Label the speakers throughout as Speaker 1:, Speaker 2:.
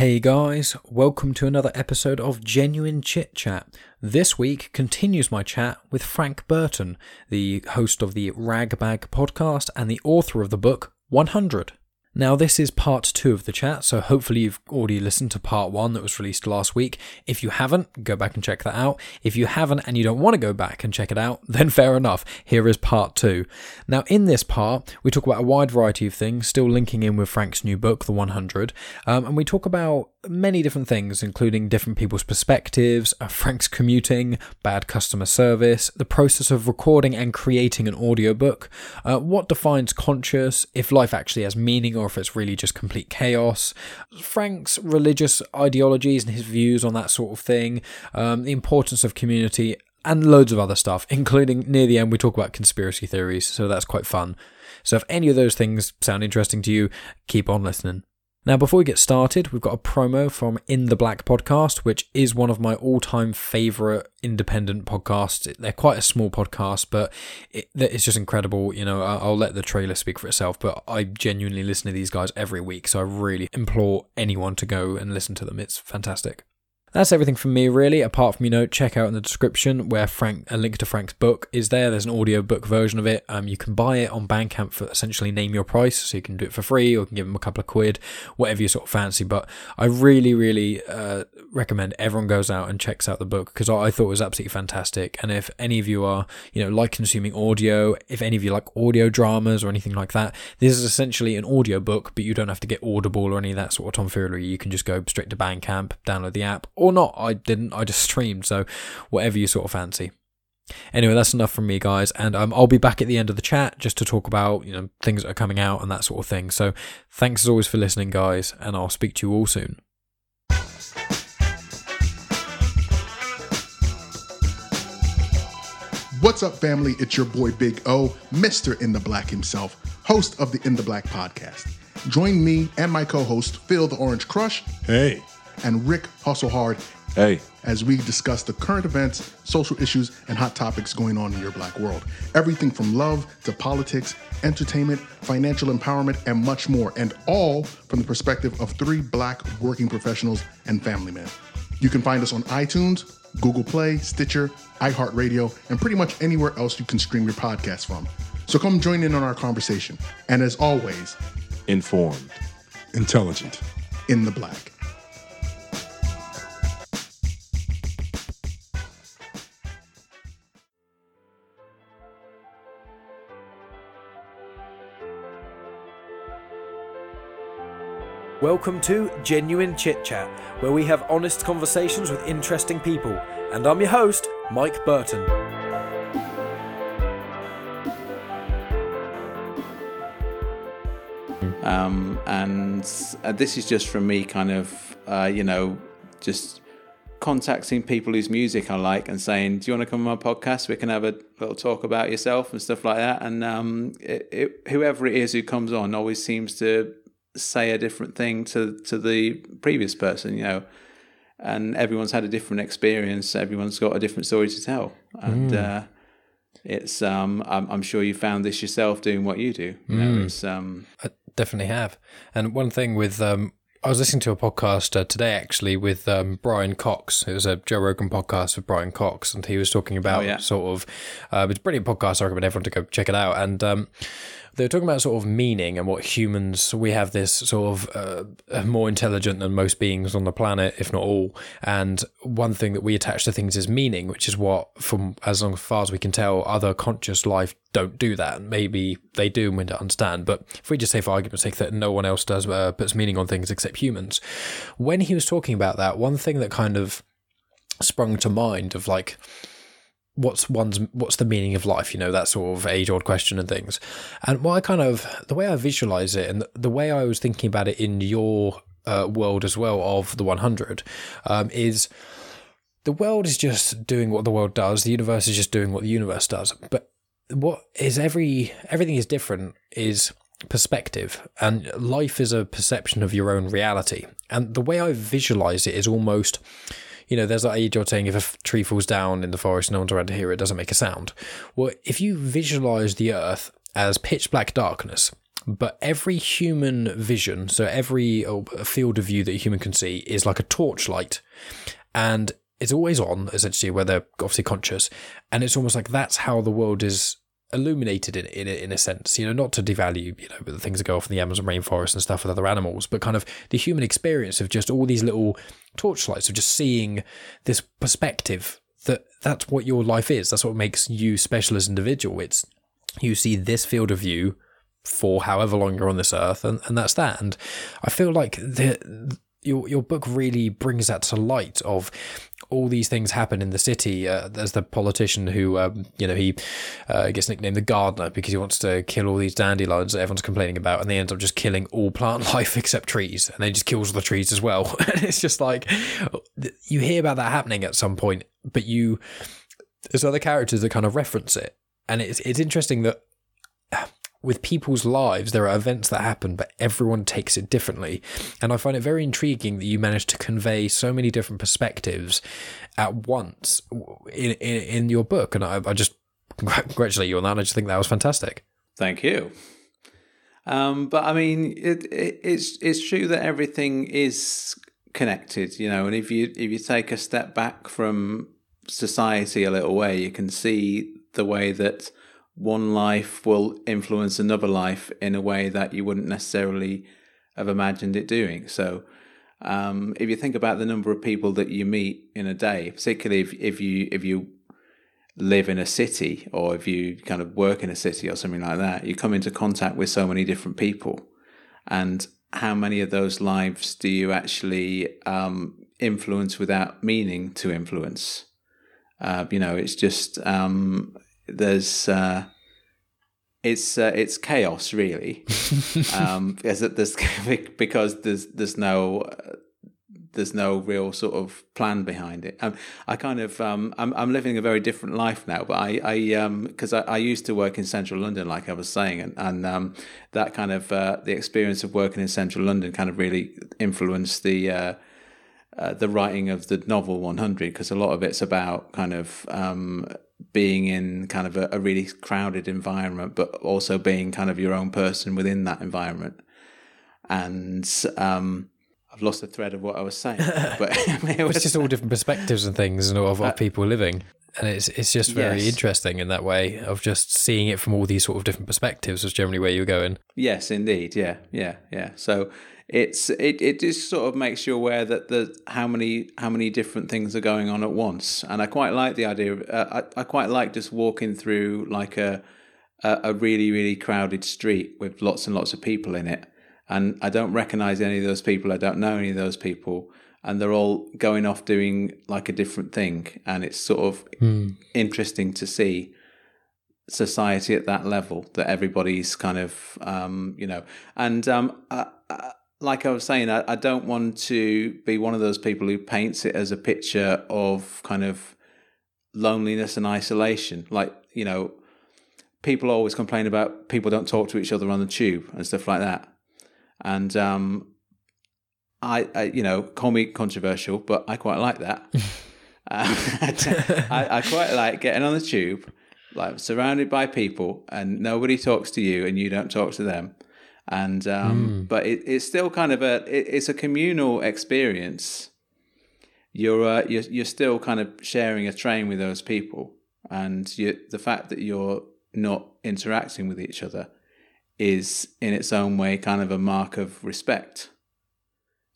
Speaker 1: Hey guys, welcome to another episode of Genuine Chit Chat. This week continues my chat with Frank Burton, the host of the Ragbag podcast and the author of the book 100. Now, this is part two of the chat, so hopefully you've already listened to part one that was released last week. If you haven't, go back and check that out. If you haven't and you don't want to go back and check it out, then fair enough. Here is part two. Now, in this part, we talk about a wide variety of things, still linking in with Frank's new book, The 100, um, and we talk about many different things, including different people's perspectives, uh, Frank's commuting, bad customer service, the process of recording and creating an audiobook, uh, what defines conscious, if life actually has meaning or if it's really just complete chaos, Frank's religious ideologies and his views on that sort of thing, um, the importance of community, and loads of other stuff, including near the end, we talk about conspiracy theories, so that's quite fun. So if any of those things sound interesting to you, keep on listening. Now, before we get started, we've got a promo from In the Black podcast, which is one of my all time favorite independent podcasts. They're quite a small podcast, but it, it's just incredible. You know, I'll let the trailer speak for itself, but I genuinely listen to these guys every week. So I really implore anyone to go and listen to them. It's fantastic. That's everything from me, really. Apart from, you know, check out in the description where Frank, a link to Frank's book is there. There's an audio book version of it. Um, you can buy it on Bandcamp for essentially name your price, so you can do it for free or you can give them a couple of quid, whatever you sort of fancy. But I really, really uh, recommend everyone goes out and checks out the book because I thought it was absolutely fantastic. And if any of you are, you know, like consuming audio, if any of you like audio dramas or anything like that, this is essentially an audio book, but you don't have to get Audible or any of that sort of tomfoolery. You can just go straight to Bandcamp, download the app or not. I didn't. I just streamed. So whatever you sort of fancy. Anyway, that's enough from me, guys, and um, I'll be back at the end of the chat just to talk about you know things that are coming out and that sort of thing. So thanks as always for listening, guys, and I'll speak to you all soon.
Speaker 2: What's up, family? It's your boy Big O, Mr. In the Black himself, host of the In the Black podcast. Join me and my co host, Phil the Orange Crush.
Speaker 3: Hey
Speaker 2: and Rick Hustle Hard.
Speaker 3: Hey.
Speaker 2: As we discuss the current events, social issues, and hot topics going on in your black world. Everything from love to politics, entertainment, financial empowerment, and much more. And all from the perspective of three black working professionals and family men. You can find us on iTunes, Google Play, Stitcher, iHeartRadio, and pretty much anywhere else you can stream your podcast from. So come join in on our conversation. And as always,
Speaker 3: informed, intelligent,
Speaker 2: in the black.
Speaker 1: Welcome to Genuine Chit Chat, where we have honest conversations with interesting people. And I'm your host, Mike Burton.
Speaker 4: Um, and uh, this is just from me, kind of, uh, you know, just contacting people whose music I like and saying, "Do you want to come on my podcast? We can have a little talk about yourself and stuff like that." And um, it, it, whoever it is who comes on always seems to say a different thing to to the previous person, you know. And everyone's had a different experience. Everyone's got a different story to tell, and mm. uh, it's. Um, I'm, I'm, sure you found this yourself doing what you do. You know, mm. it's. Um,
Speaker 1: I definitely have. And one thing with um, I was listening to a podcast uh, today actually with um, Brian Cox. It was a Joe Rogan podcast with Brian Cox, and he was talking about oh, yeah. sort of. Uh, it's a brilliant podcast. I recommend everyone to go check it out. And um, they were talking about sort of meaning and what humans we have this sort of uh, more intelligent than most beings on the planet, if not all. And one thing that we attach to things is meaning, which is what, from as long as far as we can tell, other conscious life don't do that. Maybe they do, and we don't understand. But if we just say, for argument's sake, that no one else does uh, puts meaning on things except humans, when he was talking about that, one thing that kind of sprung to mind of like what's one's what's the meaning of life you know that sort of age old question and things. And what i kind of the way i visualize it and the, way i was thinking about it in your uh, world as well of the 100 um, is the world is just doing what the world does. The universe is just doing what the universe does. But what is every everything is different is perspective. And life is a perception of your own reality. And the way i visualize it is almost you know, there's that age old saying if a tree falls down in the forest, no one's around to hear it, it doesn't make a sound. Well, if you visualize the earth as pitch black darkness, but every human vision, so every uh, field of view that a human can see, is like a torchlight, and it's always on, essentially, where they're obviously conscious, and it's almost like that's how the world is illuminated in in in a sense. You know, not to devalue you know the things that go off in the Amazon rainforest and stuff with other animals, but kind of the human experience of just all these little torchlights of just seeing this perspective that that's what your life is. That's what makes you special as an individual. It's you see this field of view for however long you're on this earth, and, and that's that. And I feel like the your your book really brings that to light of all these things happen in the city. Uh, there's the politician who, um, you know, he uh, gets nicknamed the gardener because he wants to kill all these dandelions that everyone's complaining about, and they end up just killing all plant life except trees, and then just kills all the trees as well. and it's just like you hear about that happening at some point, but you there's other characters that kind of reference it, and it's it's interesting that with people's lives, there are events that happen, but everyone takes it differently. And I find it very intriguing that you managed to convey so many different perspectives at once in, in, in your book. And I, I, just congratulate you on that. I just think that was fantastic.
Speaker 4: Thank you. Um, but I mean, it, it, it's it's true that everything is connected, you know. And if you if you take a step back from society a little way, you can see the way that one life will influence another life in a way that you wouldn't necessarily have imagined it doing. So, um, if you think about the number of people that you meet in a day, particularly if, if you if you live in a city or if you kind of work in a city or something like that, you come into contact with so many different people, and how many of those lives do you actually um, influence without meaning to influence? Uh, you know, it's just um, there's uh, it's uh, it's chaos really, um, because there's because there's there's no uh, there's no real sort of plan behind it. Um, I kind of um, I'm I'm living a very different life now, but I I um because I, I used to work in central London, like I was saying, and and um, that kind of uh, the experience of working in central London kind of really influenced the. Uh, uh, the writing of the novel 100 because a lot of it's about kind of um, being in kind of a, a, really crowded environment, but also being kind of your own person within that environment. And um, I've lost the thread of what I was saying, but
Speaker 1: it was it's just all different perspectives and things and of, uh, people living. And it's it's just very yes. interesting in that way of just seeing it from all these sort of different perspectives. Was generally where you were going.
Speaker 4: Yes, indeed. Yeah, yeah, yeah. So it's it, it just sort of makes you aware that the how many how many different things are going on at once. And i quite like the idea of uh, I, I quite like just walking through like a, a a really really crowded street with lots and lots of people in it. And i don't recognize any of those people. I don't know any of those people. And they're all going off doing like a different thing. And it's sort of mm. interesting to see society at that level that everybody's kind of um, you know. And um, I, I, like I was saying, I, I don't want to be one of those people who paints it as a picture of kind of loneliness and isolation. Like, you know, people always complain about people don't talk to each other on the tube and stuff like that. And um, I, I, you know, call me controversial, but I quite like that. I, I quite like getting on the tube, like surrounded by people, and nobody talks to you, and you don't talk to them and um, mm. but it, it's still kind of a it, it's a communal experience. You're, uh, you're you're still kind of sharing a train with those people, and you, the fact that you're not interacting with each other is in its own way kind of a mark of respect.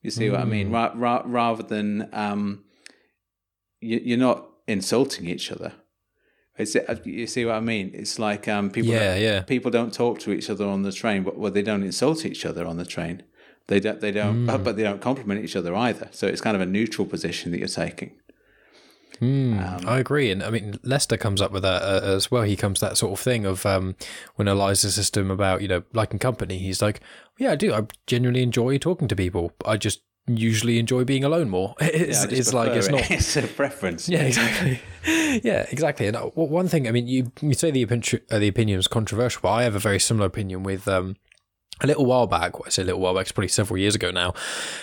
Speaker 4: You see mm. what I mean? Ra- ra- rather than um, you, you're not insulting each other it's, uh, you see what I mean? It's like um, people. Yeah, yeah. People don't talk to each other on the train, but well, they don't insult each other on the train. They don't. They don't. Mm. But they don't compliment each other either. So it's kind of a neutral position that you're taking.
Speaker 1: Mm, um, I agree, and I mean Lester comes up with that uh, as well. He comes that sort of thing of um, when Eliza says about you know liking company. He's like, yeah, I do. I genuinely enjoy talking to people. I just usually enjoy being alone more. It's, yeah, it's like it's not.
Speaker 4: It's a preference.
Speaker 1: Yeah, exactly. yeah, exactly. And uh, one thing, I mean, you you say the opinion, uh, the opinion is controversial, but I have a very similar opinion with. Um, a little while back, well, I say a little while back, it's probably several years ago now.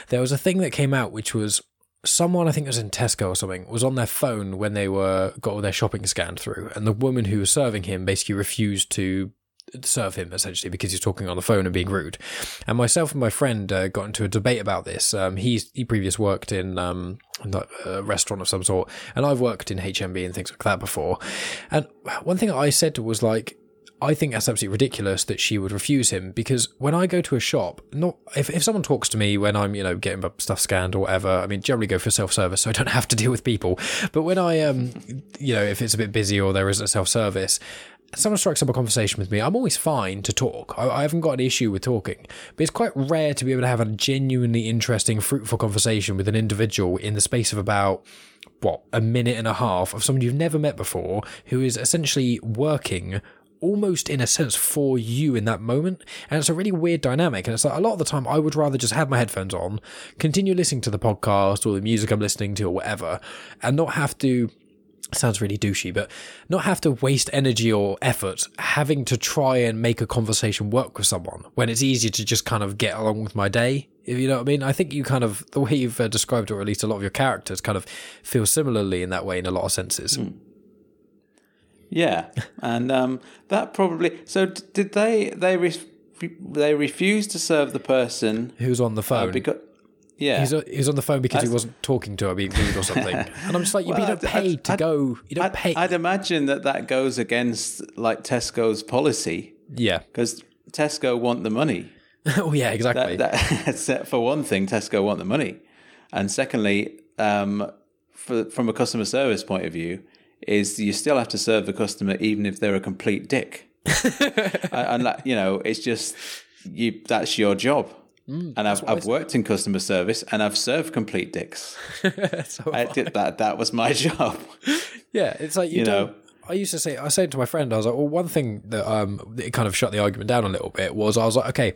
Speaker 1: There was a thing that came out which was someone I think it was in Tesco or something was on their phone when they were got all their shopping scanned through, and the woman who was serving him basically refused to serve him essentially because he's talking on the phone and being rude. And myself and my friend uh, got into a debate about this. Um, he's he previously worked in um, a restaurant of some sort, and I've worked in HMV and things like that before. And one thing I said was like, I think that's absolutely ridiculous that she would refuse him because when I go to a shop, not if, if someone talks to me when I'm, you know, getting stuff scanned or whatever, I mean, generally go for self service so I don't have to deal with people. But when I, um, you know, if it's a bit busy or there isn't a self service, someone strikes up a conversation with me, I'm always fine to talk. I, I, haven't got an issue with talking, but it's quite rare to be able to have a genuinely interesting, fruitful conversation with an individual in the space of about what a minute and a half of someone you've never met before who is essentially working almost in a sense for you in that moment. And it's a really weird dynamic. And it's like a lot of the time I would rather just have my headphones on, continue listening to the podcast or the music I'm listening to or whatever, and not have to sounds really douchey, but not have to waste energy or effort having to try and make a conversation work with someone when it's easier to just kind of get along with my day. If you know what I mean, I think you kind of the way you've uh, described it, or at least a lot of your characters, kind of feel similarly in that way in a lot of senses. Mm.
Speaker 4: Yeah, and um, that probably. So did they? They re- they refused to serve the person
Speaker 1: who's on the uh, phone uh,
Speaker 4: because. Yeah,
Speaker 1: he's, he's on the phone because That's, he wasn't talking to her, being rude or something. and I'm just like, well, you don't pay to I'd, go. You don't
Speaker 4: I'd,
Speaker 1: pay.
Speaker 4: I'd imagine that that goes against like Tesco's policy.
Speaker 1: Yeah,
Speaker 4: because Tesco want the money.
Speaker 1: oh yeah, exactly.
Speaker 4: That, that, for one thing, Tesco want the money, and secondly, um, for, from a customer service point of view, is you still have to serve the customer even if they're a complete dick. and, and you know, it's just you. That's your job. Mm, and I've, I've worked in customer service and I've served complete dicks. so I did that. That was my job.
Speaker 1: Yeah, it's like you, you know. I used to say, I said to my friend, I was like, well, one thing that um it kind of shut the argument down a little bit was I was like, okay,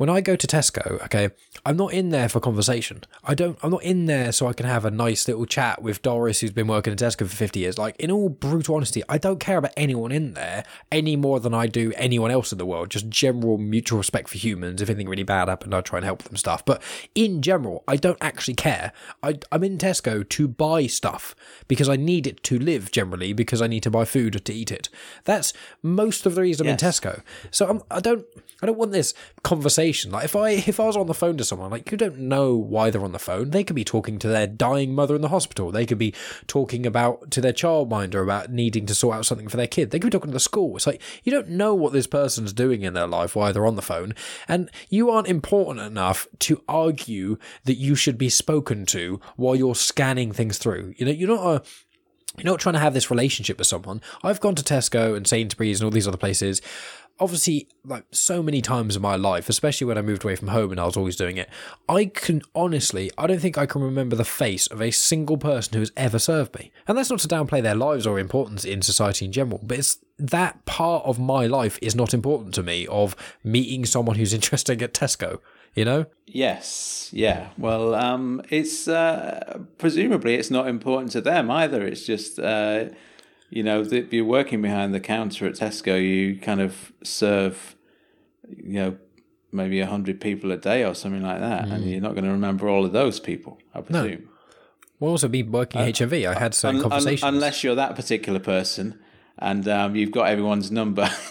Speaker 1: when I go to Tesco, okay, I'm not in there for conversation. I don't, I'm not in there so I can have a nice little chat with Doris, who's been working at Tesco for 50 years. Like, in all brutal honesty, I don't care about anyone in there any more than I do anyone else in the world. Just general mutual respect for humans. If anything really bad happened, I'd try and help them stuff. But in general, I don't actually care. I, I'm in Tesco to buy stuff because I need it to live generally because I need to buy food to eat it. That's most of the reason I'm in Tesco. So I'm, I don't, I don't want this conversation. Like if I if I was on the phone to someone, like you don't know why they're on the phone. They could be talking to their dying mother in the hospital. They could be talking about to their childminder about needing to sort out something for their kid. They could be talking to the school. It's like you don't know what this person's doing in their life while they're on the phone, and you aren't important enough to argue that you should be spoken to while you're scanning things through. You know, you're not a you're not trying to have this relationship with someone. I've gone to Tesco and Sainsbury's and all these other places obviously like so many times in my life especially when i moved away from home and i was always doing it i can honestly i don't think i can remember the face of a single person who has ever served me. And that's not to downplay their lives or importance in society in general but it's that part of my life is not important to me of meeting someone who's interesting at tesco you know?
Speaker 4: Yes yeah. Well um it's uh presumably it's not important to them either. It's just uh you know, if you're working behind the counter at Tesco, you kind of serve, you know, maybe a hundred people a day or something like that, mm. and you're not going to remember all of those people, I presume. No.
Speaker 1: Well, also be working uh, HMV. I had some un- conversations.
Speaker 4: Un- unless you're that particular person, and um, you've got everyone's number.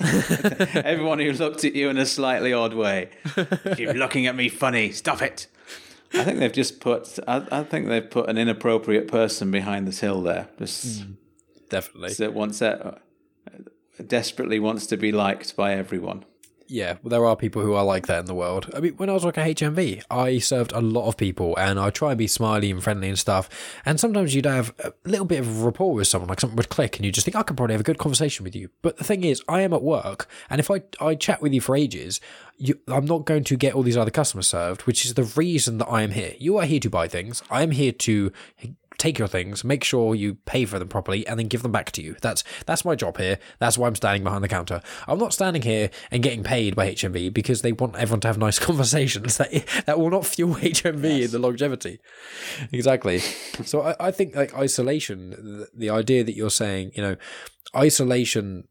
Speaker 4: Everyone who looked at you in a slightly odd way. Keep looking at me funny. Stop it. I think they've just put. I, I, think they've put an inappropriate person behind the till there. Just. Mm
Speaker 1: definitely.
Speaker 4: So wants that uh, desperately wants to be liked by everyone.
Speaker 1: Yeah, well, there are people who are like that in the world. I mean, when I was working at HMV, I served a lot of people, and I try and be smiley and friendly and stuff. And sometimes you'd have a little bit of rapport with someone, like something would click, and you just think I could probably have a good conversation with you. But the thing is, I am at work, and if I I chat with you for ages, you, I'm not going to get all these other customers served, which is the reason that I am here. You are here to buy things. I am here to take your things, make sure you pay for them properly, and then give them back to you. That's that's my job here. That's why I'm standing behind the counter. I'm not standing here and getting paid by HMV because they want everyone to have nice conversations. That that will not fuel HMV yes. in the longevity. Exactly. so I, I think like isolation, the, the idea that you're saying, you know, isolation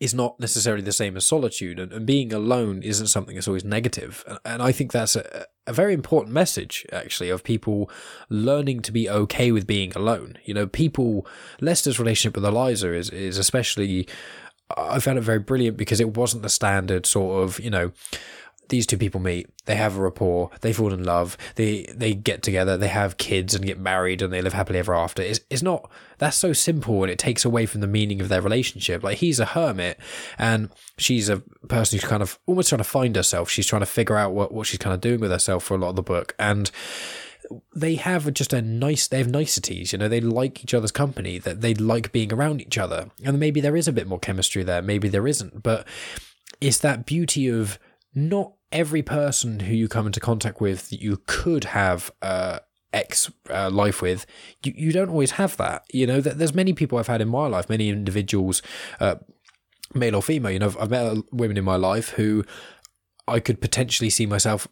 Speaker 1: is not necessarily the same as solitude, and, and being alone isn't something that's always negative. And, and I think that's a, a very important message, actually, of people learning to be okay with being alone. You know, people, Lester's relationship with Eliza is, is especially I found it very brilliant because it wasn't the standard sort of, you know, these two people meet, they have a rapport, they fall in love, they they get together, they have kids and get married and they live happily ever after. It's, it's not that's so simple and it takes away from the meaning of their relationship. Like he's a hermit and she's a person who's kind of almost trying to find herself. She's trying to figure out what, what she's kind of doing with herself for a lot of the book. And they have just a nice they have niceties you know they like each other's company that they like being around each other and maybe there is a bit more chemistry there maybe there isn't but it's that beauty of not every person who you come into contact with that you could have uh, ex uh, life with, you, you don't always have that. You know, there's many people I've had in my life, many individuals, uh, male or female. You know, I've, I've met women in my life who I could potentially see myself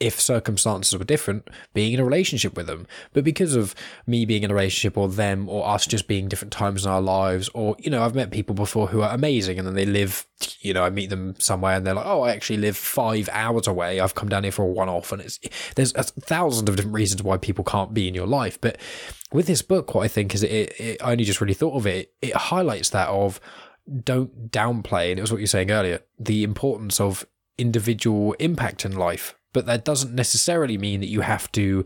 Speaker 1: if circumstances were different, being in a relationship with them. But because of me being in a relationship or them or us just being different times in our lives, or, you know, I've met people before who are amazing and then they live, you know, I meet them somewhere and they're like, oh, I actually live five hours away. I've come down here for a one off. And it's, there's a thousand of different reasons why people can't be in your life. But with this book, what I think is it, it I only just really thought of it, it highlights that of, don't downplay, and it was what you were saying earlier, the importance of individual impact in life but that doesn't necessarily mean that you have to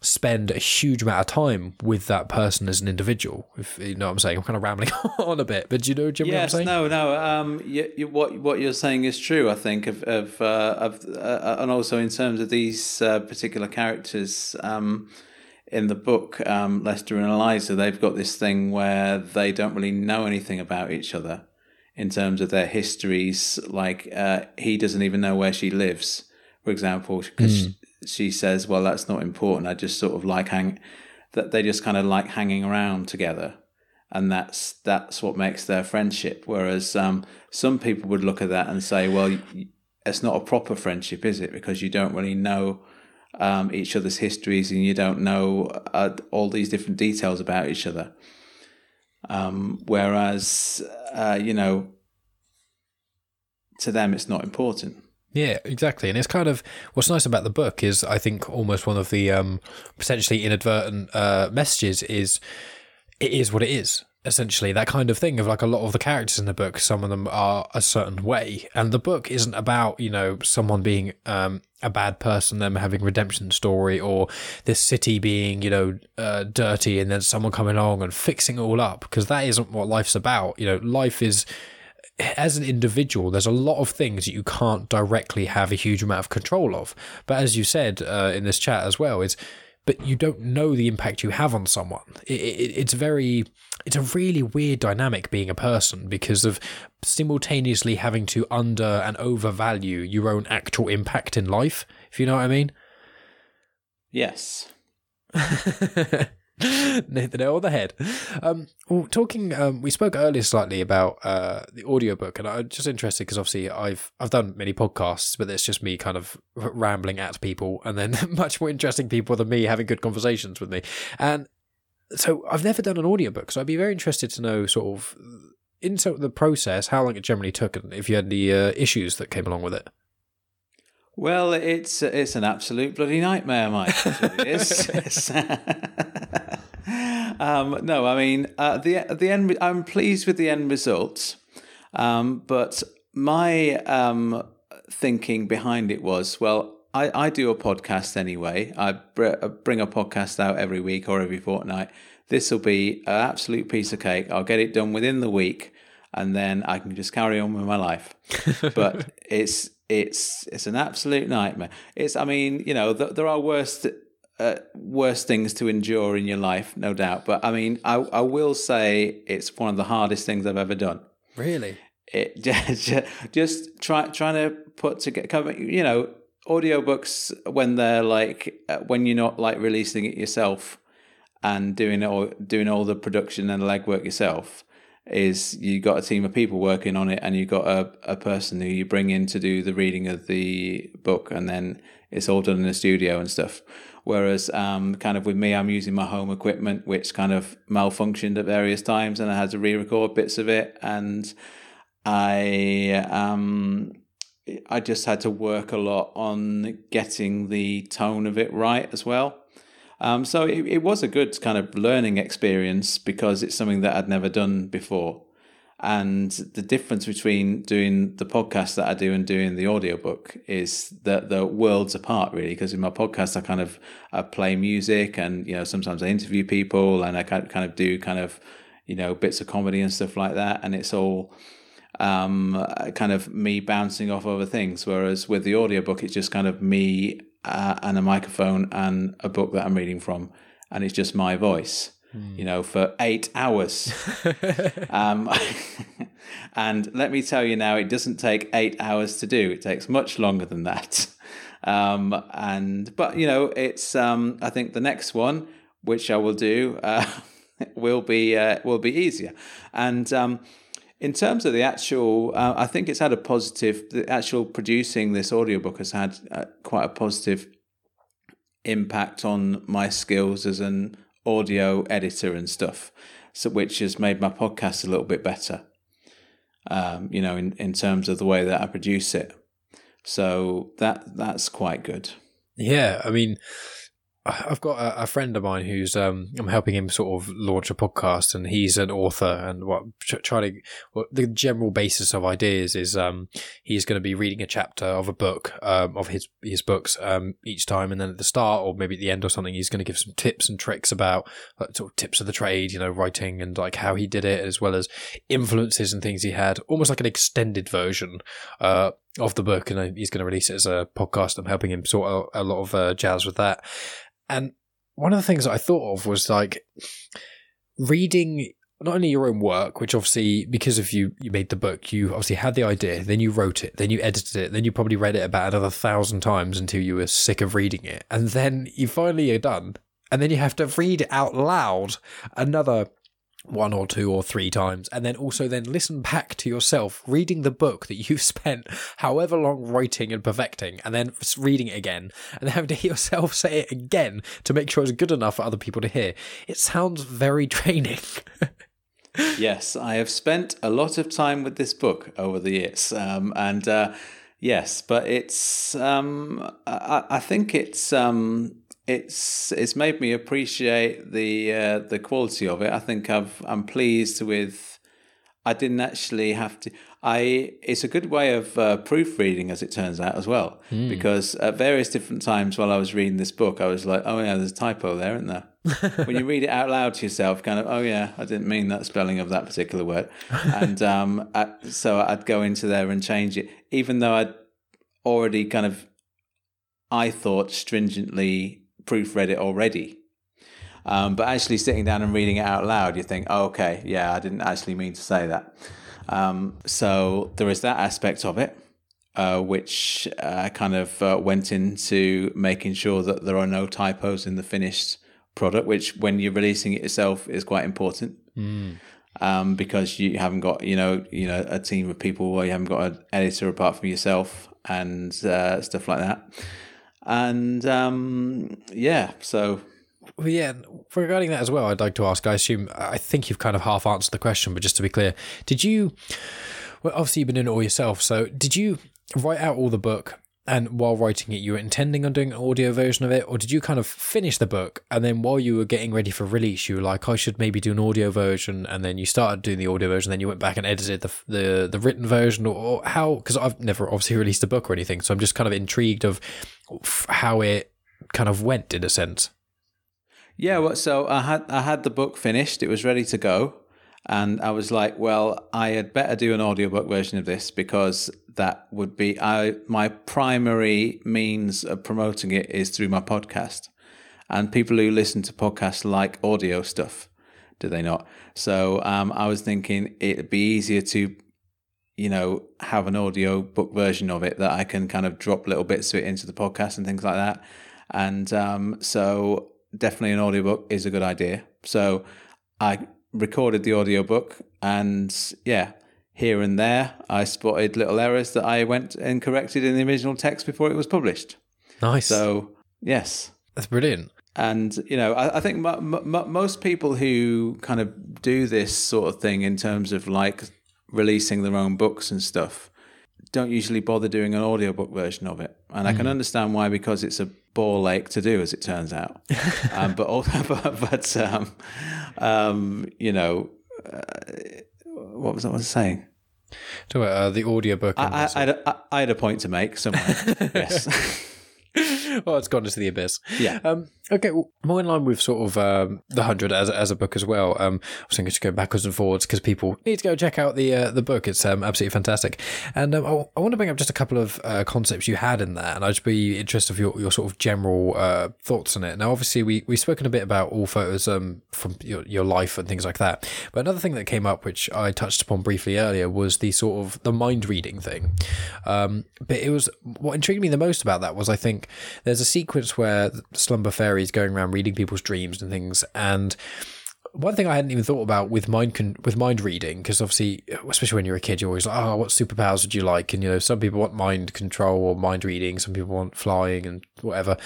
Speaker 1: spend a huge amount of time with that person as an individual. If you know what I'm saying, I'm kind of rambling on a bit, but do you know, do you
Speaker 4: yes,
Speaker 1: know
Speaker 4: no, no. Um, you, you, what what you're saying is true. I think of of, uh, of uh, and also in terms of these uh, particular characters. Um, in the book, um, Lester and Eliza, they've got this thing where they don't really know anything about each other in terms of their histories. Like uh, he doesn't even know where she lives for example, because mm. she, she, says, "Well, that's not important. I just sort of like hang that they just kind of like hanging around together." And that's that's what makes their friendship. Whereas um, some people would look at that and say, "Well, it's not a proper friendship, is it? Because you don't really know um, each other's histories and you don't know uh, all these different details about each other. Um, whereas, uh, you know, to them, it's not important.
Speaker 1: Yeah, exactly. And it's kind of what's nice about the book is I think almost one of the um, potentially inadvertent uh, messages is it is what it is. Essentially, that kind of thing of like a lot of the characters in the book, some of them are a certain way, and the book isn't about you know someone being um, a bad person, them having redemption story, or this city being you know uh, dirty, and then someone coming along and fixing it all up, because that isn't what life's about. You know, life is as an individual, there's a lot of things that you can't directly have a huge amount of control of. But as you said uh, in this chat as well, is but you don't know the impact you have on someone. It, it, it's very, it's a really weird dynamic being a person because of simultaneously having to under and overvalue your own actual impact in life. If you know what I mean.
Speaker 4: Yes.
Speaker 1: The nail on the head. Um, well, talking, um, we spoke earlier slightly about uh, the audiobook, and I'm just interested because obviously I've I've done many podcasts, but it's just me kind of rambling at people, and then much more interesting people than me having good conversations with me. And so I've never done an audiobook, so I'd be very interested to know sort of in sort of the process, how long it generally took, and if you had any uh, issues that came along with it.
Speaker 4: Well, it's it's an absolute bloody nightmare, Mike. It is. um, no, I mean uh, the the end. I'm pleased with the end results, um, but my um, thinking behind it was well. I, I do a podcast anyway. I bring a podcast out every week or every fortnight. This will be an absolute piece of cake. I'll get it done within the week, and then I can just carry on with my life. but it's it's it's an absolute nightmare. It's I mean you know th- there are worse uh, worse things to endure in your life, no doubt. But I mean I I will say it's one of the hardest things I've ever done.
Speaker 1: Really.
Speaker 4: It just, just try trying to put together you know audiobooks when they're like uh, when you're not like releasing it yourself and doing it all doing all the production and the legwork yourself is you got a team of people working on it and you got a, a person who you bring in to do the reading of the book and then it's all done in the studio and stuff whereas um, kind of with me i'm using my home equipment which kind of malfunctioned at various times and i had to re-record bits of it and i um, i just had to work a lot on getting the tone of it right as well um, so it, it was a good kind of learning experience because it's something that I'd never done before. And the difference between doing the podcast that I do and doing the audiobook is that the worlds apart, really. Because in my podcast, I kind of I play music, and you know sometimes I interview people, and I kind of do kind of you know bits of comedy and stuff like that, and it's all um, kind of me bouncing off other things. Whereas with the audiobook, it's just kind of me uh, and a microphone and a book that I'm reading from, and it's just my voice you know, for eight hours. um, and let me tell you now, it doesn't take eight hours to do. It takes much longer than that. Um, and but you know, it's um, I think the next one, which I will do, uh, will be uh, will be easier. And um, in terms of the actual, uh, I think it's had a positive. The actual producing this audiobook has had uh, quite a positive impact on my skills as an audio editor and stuff, so which has made my podcast a little bit better. Um, you know, in, in terms of the way that I produce it. So that that's quite good.
Speaker 1: Yeah, I mean, I've got a, a, friend of mine who's um, I'm helping him sort of launch a podcast, and he's an author. And what trying to the general basis of ideas is um, he's going to be reading a chapter of a book um, of his his books um, each time, and then at the start or maybe at the end or something, he's going to give some tips and tricks about like, sort of tips of the trade, you know, writing and like how he did it, as well as influences and things he had, almost like an extended version. Uh, of the book, and he's going to release it as a podcast. I'm helping him sort out a lot of uh, jazz with that. And one of the things that I thought of was like reading not only your own work, which obviously because of you you made the book, you obviously had the idea, then you wrote it, then you edited it, then you probably read it about another thousand times until you were sick of reading it, and then you finally are done, and then you have to read it out loud another one or two or three times and then also then listen back to yourself reading the book that you've spent however long writing and perfecting and then reading it again and then having to hear yourself say it again to make sure it's good enough for other people to hear. It sounds very draining.
Speaker 4: Yes i have spent a lot of time with this book over the years um, and uh, yes but it's um, I, I, think it's um, it's it's made me appreciate the uh, the quality of it. I think I've I'm pleased with. I didn't actually have to. I it's a good way of uh, proofreading, as it turns out, as well. Mm. Because at various different times while I was reading this book, I was like, "Oh yeah, there's a typo there, isn't there?" when you read it out loud to yourself, kind of, "Oh yeah, I didn't mean that spelling of that particular word," and um, I, so I'd go into there and change it, even though I'd already kind of, I thought stringently proofread it already. Um, but actually sitting down and reading it out loud, you think, oh, okay, yeah, I didn't actually mean to say that. Um, so there is that aspect of it, uh, which uh, kind of uh, went into making sure that there are no typos in the finished product, which when you're releasing it yourself is quite important. Mm. Um, because you haven't got, you know, you know, a team of people, or you haven't got an editor apart from yourself and uh, stuff like that and um, yeah, so.
Speaker 1: Well, yeah, regarding that as well, I'd like to ask. I assume I think you've kind of half answered the question, but just to be clear, did you? Well, obviously you've been doing it all yourself. So did you write out all the book and while writing it, you were intending on doing an audio version of it, or did you kind of finish the book and then while you were getting ready for release, you were like, I should maybe do an audio version, and then you started doing the audio version, then you went back and edited the the, the written version, or, how? Because I've never obviously released a book or anything, so I'm just kind of intrigued of how it kind of went in a sense.
Speaker 4: Yeah, well, so I had I had the book finished; it was ready to go. And I was like, well, I had better do an audiobook version of this because that would be I my primary means of promoting it is through my podcast. And people who listen to podcasts like audio stuff, do they not? So um, I was thinking it'd be easier to, you know, have an audio book version of it that I can kind of drop little bits of it into the podcast and things like that. And um, so definitely an audiobook is a good idea. So I recorded the audiobook and yeah, here and there I spotted little errors that I went and corrected in the original text before it was published.
Speaker 1: Nice.
Speaker 4: So, yes.
Speaker 1: That's brilliant.
Speaker 4: And, you know, I, I think m- m- most people who kind of do this sort of thing in terms of like releasing their own books and stuff don't usually bother doing an audiobook version of it. And mm. I can mm. understand why, because it's a ball lake to do, as it turns out. um, but, also, but, but um, um, you know, uh, what was I was saying?
Speaker 1: To uh, the audiobook.
Speaker 4: I, I, I, had had a point to make somewhere. yes.
Speaker 1: well, it's gone into the abyss.
Speaker 4: Yeah.
Speaker 1: Um, okay, well, more in line with sort of um, the hundred as, as a book as well. Um, I was thinking just go backwards and forwards because people need to go check out the uh, the book. It's um, absolutely fantastic. And um, I, I want to bring up just a couple of uh, concepts you had in there, and I'd just be interested of your, your sort of general uh, thoughts on it. Now, obviously, we we've spoken a bit about all photos um, from your, your life and things like that. But another thing that came up, which I touched upon briefly earlier, was the sort of the mind reading thing. Um, but it was what intrigued me the most about that was I think there's a sequence where slumber fairy is going around reading people's dreams and things, and one thing I hadn't even thought about with mind con- with mind reading, because obviously, especially when you're a kid, you're always like, "Oh, what superpowers would you like?" And you know, some people want mind control or mind reading, some people want flying and whatever.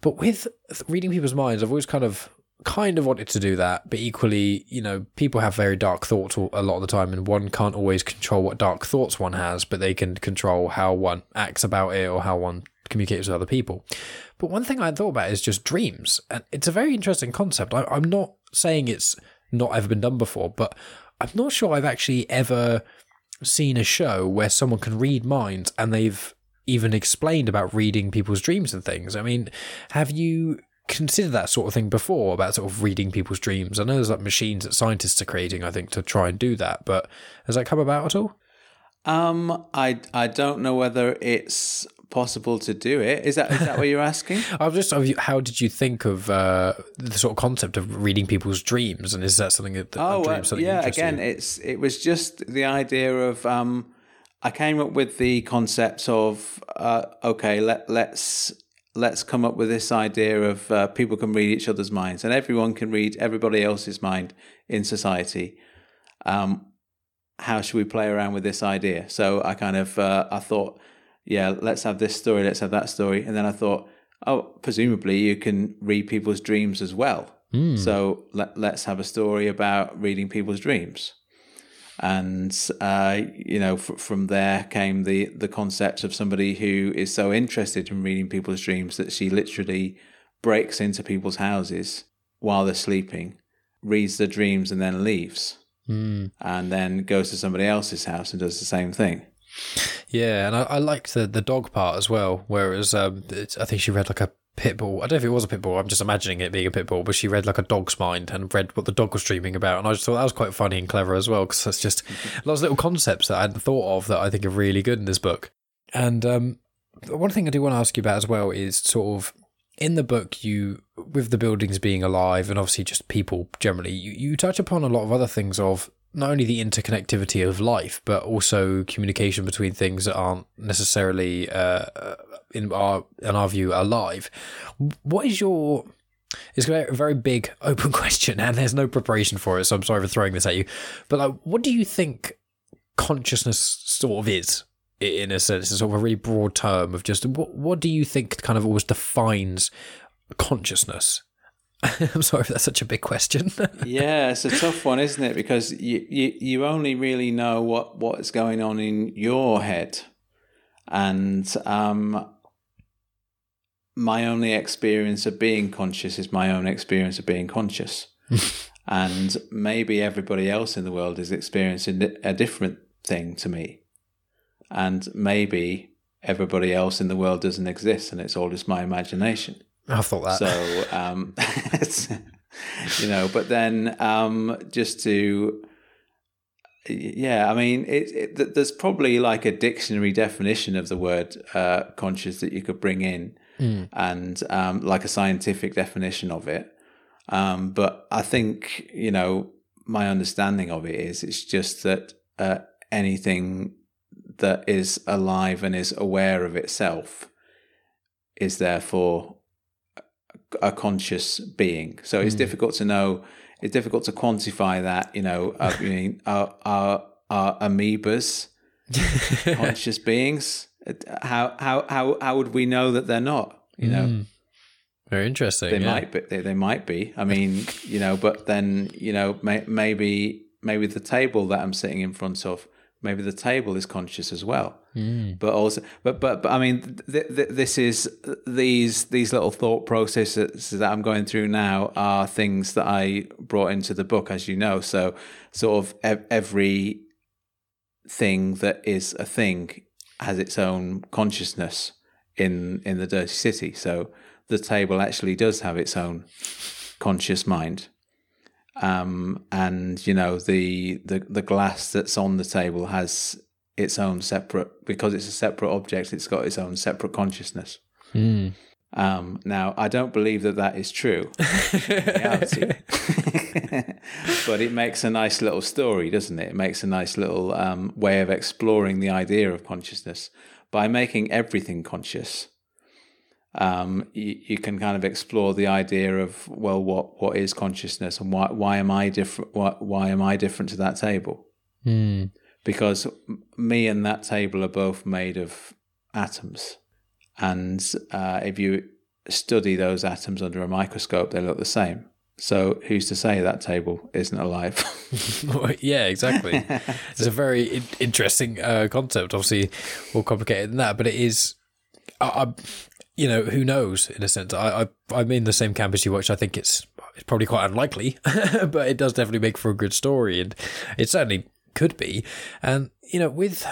Speaker 1: But with reading people's minds, I've always kind of kind of wanted to do that, but equally, you know, people have very dark thoughts a lot of the time, and one can't always control what dark thoughts one has, but they can control how one acts about it or how one communicates with other people. But one thing I thought about is just dreams, and it's a very interesting concept. I, I'm not saying it's not ever been done before, but I'm not sure I've actually ever seen a show where someone can read minds and they've even explained about reading people's dreams and things. I mean, have you considered that sort of thing before about sort of reading people's dreams? I know there's like machines that scientists are creating, I think, to try and do that, but has that come about at all?
Speaker 4: Um, I I don't know whether it's possible to do it. Is that is that what you're asking?
Speaker 1: I was just, how did you think of uh, the sort of concept of reading people's dreams, and is that something that
Speaker 4: oh,
Speaker 1: dream,
Speaker 4: uh, yeah. Again, it's it was just the idea of um, I came up with the concept of uh, okay, let let's let's come up with this idea of uh, people can read each other's minds, and everyone can read everybody else's mind in society. Um, how should we play around with this idea? So I kind of uh, I thought, yeah, let's have this story, let's have that story, and then I thought, oh, presumably you can read people's dreams as well. So let, let's have a story about reading people's dreams. And uh, you know, f- from there came the the concept of somebody who is so interested in reading people's dreams that she literally breaks into people's houses while they're sleeping, reads the dreams, and then leaves and then goes to somebody else's house and does the same thing.
Speaker 1: Yeah, and I, I liked the the dog part as well. Whereas um, it's, I think she read like a pit bull. I don't know if it was a pit bull. I'm just imagining it being a pit bull, but she read like a dog's mind and read what the dog was dreaming about. And I just thought that was quite funny and clever as well because that's just lots of little concepts that I hadn't thought of that I think are really good in this book. And um, one thing I do want to ask you about as well is sort of in the book you with the buildings being alive and obviously just people generally you, you touch upon a lot of other things of not only the interconnectivity of life but also communication between things that aren't necessarily uh, in our in our view alive. What is your it's a very, big open question and there's no preparation for it so i'm sorry for throwing this at you. But like what do you think consciousness sort of is in a sense it's sort of a really broad term of just what what do you think kind of always defines consciousness i'm sorry if that's such a big question
Speaker 4: yeah, it's a tough one, isn't it? Because you, you you only really know what what's going on in your head, and um, my only experience of being conscious is my own experience of being conscious, and maybe everybody else in the world is experiencing a different thing to me, and maybe everybody else in the world doesn't exist, and it's all just my imagination.
Speaker 1: I thought that
Speaker 4: So, um, it's, you know, but then um, just to, yeah, I mean, it, it, there's probably like a dictionary definition of the word uh, conscious that you could bring in, and um, like a scientific definition of it. Um, but I think, you know, my understanding of it is it's just that uh, anything that is alive and is aware of itself is therefore a conscious being. So it's difficult to know. It's difficult to quantify that. You know, uh, you mean are are are amoebas conscious beings? How how how how would we know that they're not? You know,
Speaker 1: very interesting
Speaker 4: they
Speaker 1: yeah.
Speaker 4: might be. They, they might be. I mean, you know, but then you know, may, maybe maybe the table that I'm sitting in front of, maybe the table is conscious as well. Mm. But also, but but but I mean, th- th- this is these these little thought processes that I'm going through now are things that I brought into the book, as you know. So sort of ev- every thing that is a thing has its own consciousness in in the dirty city. So the table actually does have its own conscious mind. Um, and you know the, the the glass that's on the table has its own separate because it's a separate object. It's got its own separate consciousness.
Speaker 1: Mm.
Speaker 4: Um, now, I don't believe that that is true but it makes a nice little story, doesn't it? It makes a nice little um, way of exploring the idea of consciousness by making everything conscious. Um, you, you, can kind of explore the idea of well, what what is consciousness, and why why am I different? Why, why am I different to that table?
Speaker 1: Mm.
Speaker 4: Because me and that table are both made of atoms and uh, if you study those atoms under a microscope, they look the same. So who's to say that table isn't alive?
Speaker 1: yeah, exactly. it's a very in- interesting uh, concept. Obviously, more complicated than that, but it is. I, I, you know, who knows? In a sense, I, I I'm in the same camp as you, which I think it's it's probably quite unlikely, but it does definitely make for a good story, and it certainly could be. And you know, with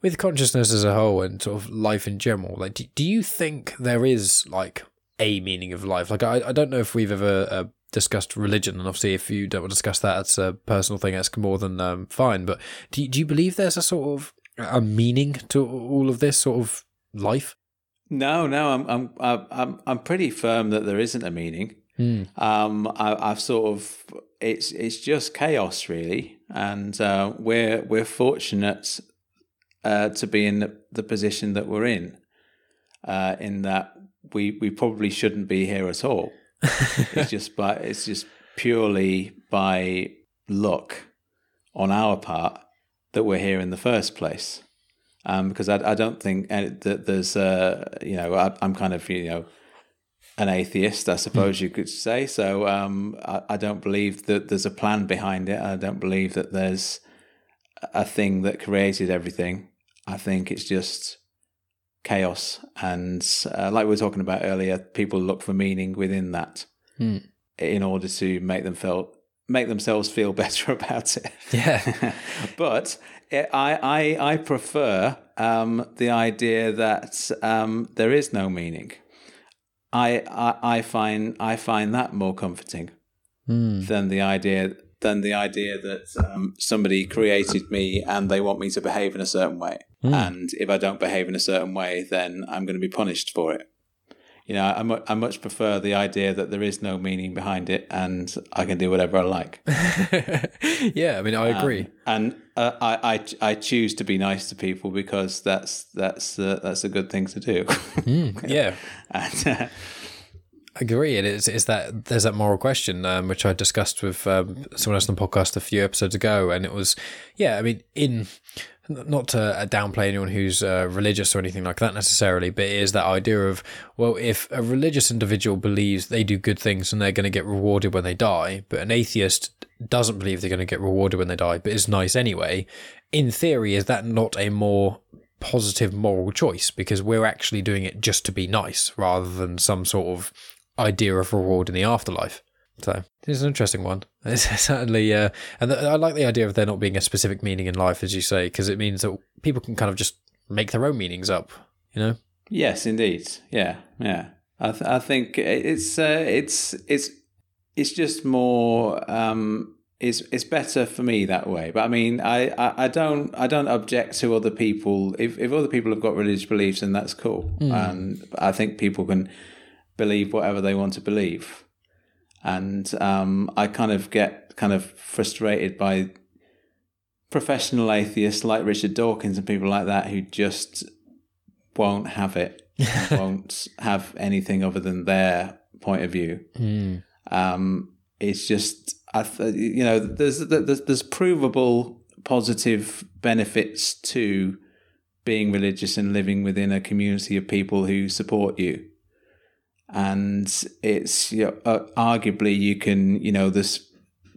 Speaker 1: with consciousness as a whole and sort of life in general, like, do, do you think there is like a meaning of life? Like, I, I don't know if we've ever uh, discussed religion, and obviously, if you don't want to discuss that, it's a personal thing. That's more than um, fine. But do do you believe there's a sort of a meaning to all of this sort of life?
Speaker 4: No, no, I'm I'm I'm I'm pretty firm that there isn't a meaning.
Speaker 1: Mm.
Speaker 4: Um, I, have sort of it's it's just chaos really, and uh, we're we're fortunate uh, to be in the, the, position that we're in, uh, in that we we probably shouldn't be here at all. it's just by it's just purely by luck on our part that we're here in the first place. Um, because I, I don't think that there's uh, you know I, am kind of you know an atheist, I suppose mm. you could say. So um, I, I, don't believe that there's a plan behind it. I don't believe that there's a thing that created everything. I think it's just chaos. And uh, like we were talking about earlier, people look for meaning within that
Speaker 1: mm.
Speaker 4: in order to make them feel make themselves feel better about it.
Speaker 1: Yeah.
Speaker 4: but it, I, I, I prefer um, the idea that um, there is no meaning. I, I, I find I find that more comforting
Speaker 1: mm.
Speaker 4: than the idea than the idea that um, somebody created me and they want me to behave in a certain way. Mm. And if I don't behave in a certain way, then I'm going to be punished for it. You know, I, mu- I much prefer the idea that there is no meaning behind it and I can do whatever I like.
Speaker 1: yeah, I mean, I agree. Um,
Speaker 4: and uh, I, I, I choose to be nice to people because that's that's uh, that's a good thing to do.
Speaker 1: mm, yeah.
Speaker 4: and, uh,
Speaker 1: agree. And It is is that there's that moral question um, which I discussed with um, someone else on the podcast a few episodes ago, and it was yeah. I mean, in not to uh, downplay anyone who's uh, religious or anything like that necessarily, but it is that idea of well, if a religious individual believes they do good things and they're going to get rewarded when they die, but an atheist doesn't believe they're going to get rewarded when they die, but is nice anyway. In theory, is that not a more positive moral choice because we're actually doing it just to be nice rather than some sort of idea of reward in the afterlife. So it's an interesting one. It's certainly, uh, and I like the idea of there not being a specific meaning in life, as you say, because it means that people can kind of just make their own meanings up. You know?
Speaker 4: Yes, indeed. Yeah, yeah. I, th- I think it's uh, it's it's it's just more. Um, it's it's better for me that way. But I mean, I, I, I, don't I don't object to other people. If if other people have got religious beliefs, then that's cool. Mm. And I think people can believe whatever they want to believe. And um, I kind of get kind of frustrated by professional atheists like Richard Dawkins and people like that who just won't have it, won't have anything other than their point of view.
Speaker 1: Mm.
Speaker 4: Um, it's just, I th- you know, there's, there's there's provable positive benefits to being religious and living within a community of people who support you and it's you know, uh, arguably you can you know there's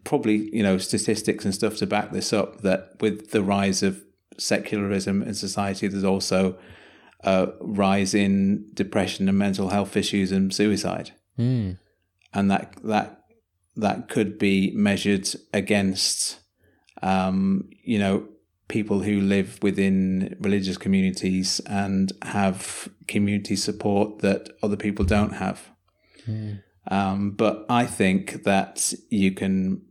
Speaker 4: probably you know statistics and stuff to back this up that with the rise of secularism in society there's also a rise in depression and mental health issues and suicide
Speaker 1: mm.
Speaker 4: and that that that could be measured against um, you know people who live within religious communities and have community support that other people don't have. Um, but I think that you can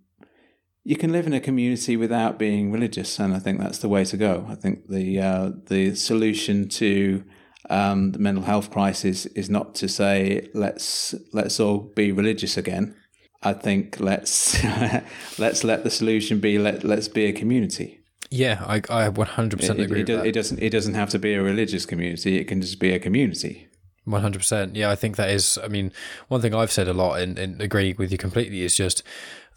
Speaker 4: you can live in a community without being religious, and I think that's the way to go. I think the uh, the solution to um, the mental health crisis is not to say let's let's all be religious again. I think let's let's let the solution be let let's be a community.
Speaker 1: Yeah, I, I 100%
Speaker 4: It,
Speaker 1: agree
Speaker 4: it,
Speaker 1: that.
Speaker 4: it doesn't it doesn't have to be a religious community. It can just be a community.
Speaker 1: One hundred percent. Yeah, I think that is. I mean, one thing I've said a lot and, and agreeing with you completely is just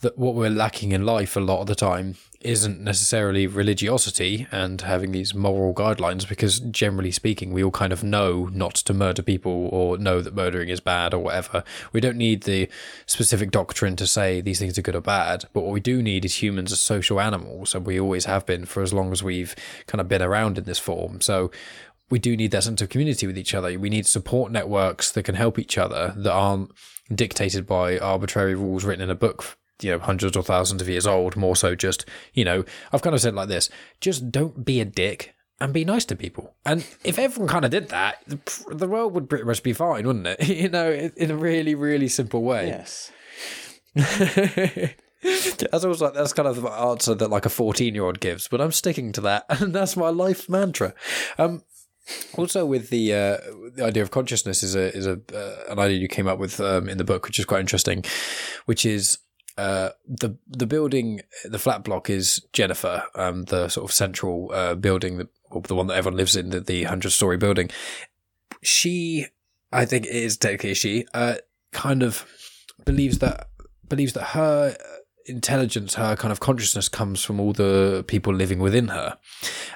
Speaker 1: that what we're lacking in life a lot of the time isn't necessarily religiosity and having these moral guidelines, because generally speaking, we all kind of know not to murder people or know that murdering is bad or whatever. We don't need the specific doctrine to say these things are good or bad, but what we do need is humans as social animals, and we always have been for as long as we've kind of been around in this form. So we do need that sense of community with each other. We need support networks that can help each other that aren't dictated by arbitrary rules written in a book, you know, hundreds or thousands of years old. More so, just you know, I've kind of said like this: just don't be a dick and be nice to people. And if everyone kind of did that, the, the world would pretty much be fine, wouldn't it? you know, in a really, really simple way.
Speaker 4: Yes.
Speaker 1: That's always like that's kind of the answer that like a fourteen year old gives, but I'm sticking to that, and that's my life mantra. Um, also, with the uh, the idea of consciousness is a is a uh, an idea you came up with um, in the book, which is quite interesting, which is uh, the the building, the flat block is Jennifer, um, the sort of central uh, building, or the one that everyone lives in, the, the hundred story building. She, I think it is technically she, uh, kind of believes that believes that her intelligence, her kind of consciousness comes from all the people living within her.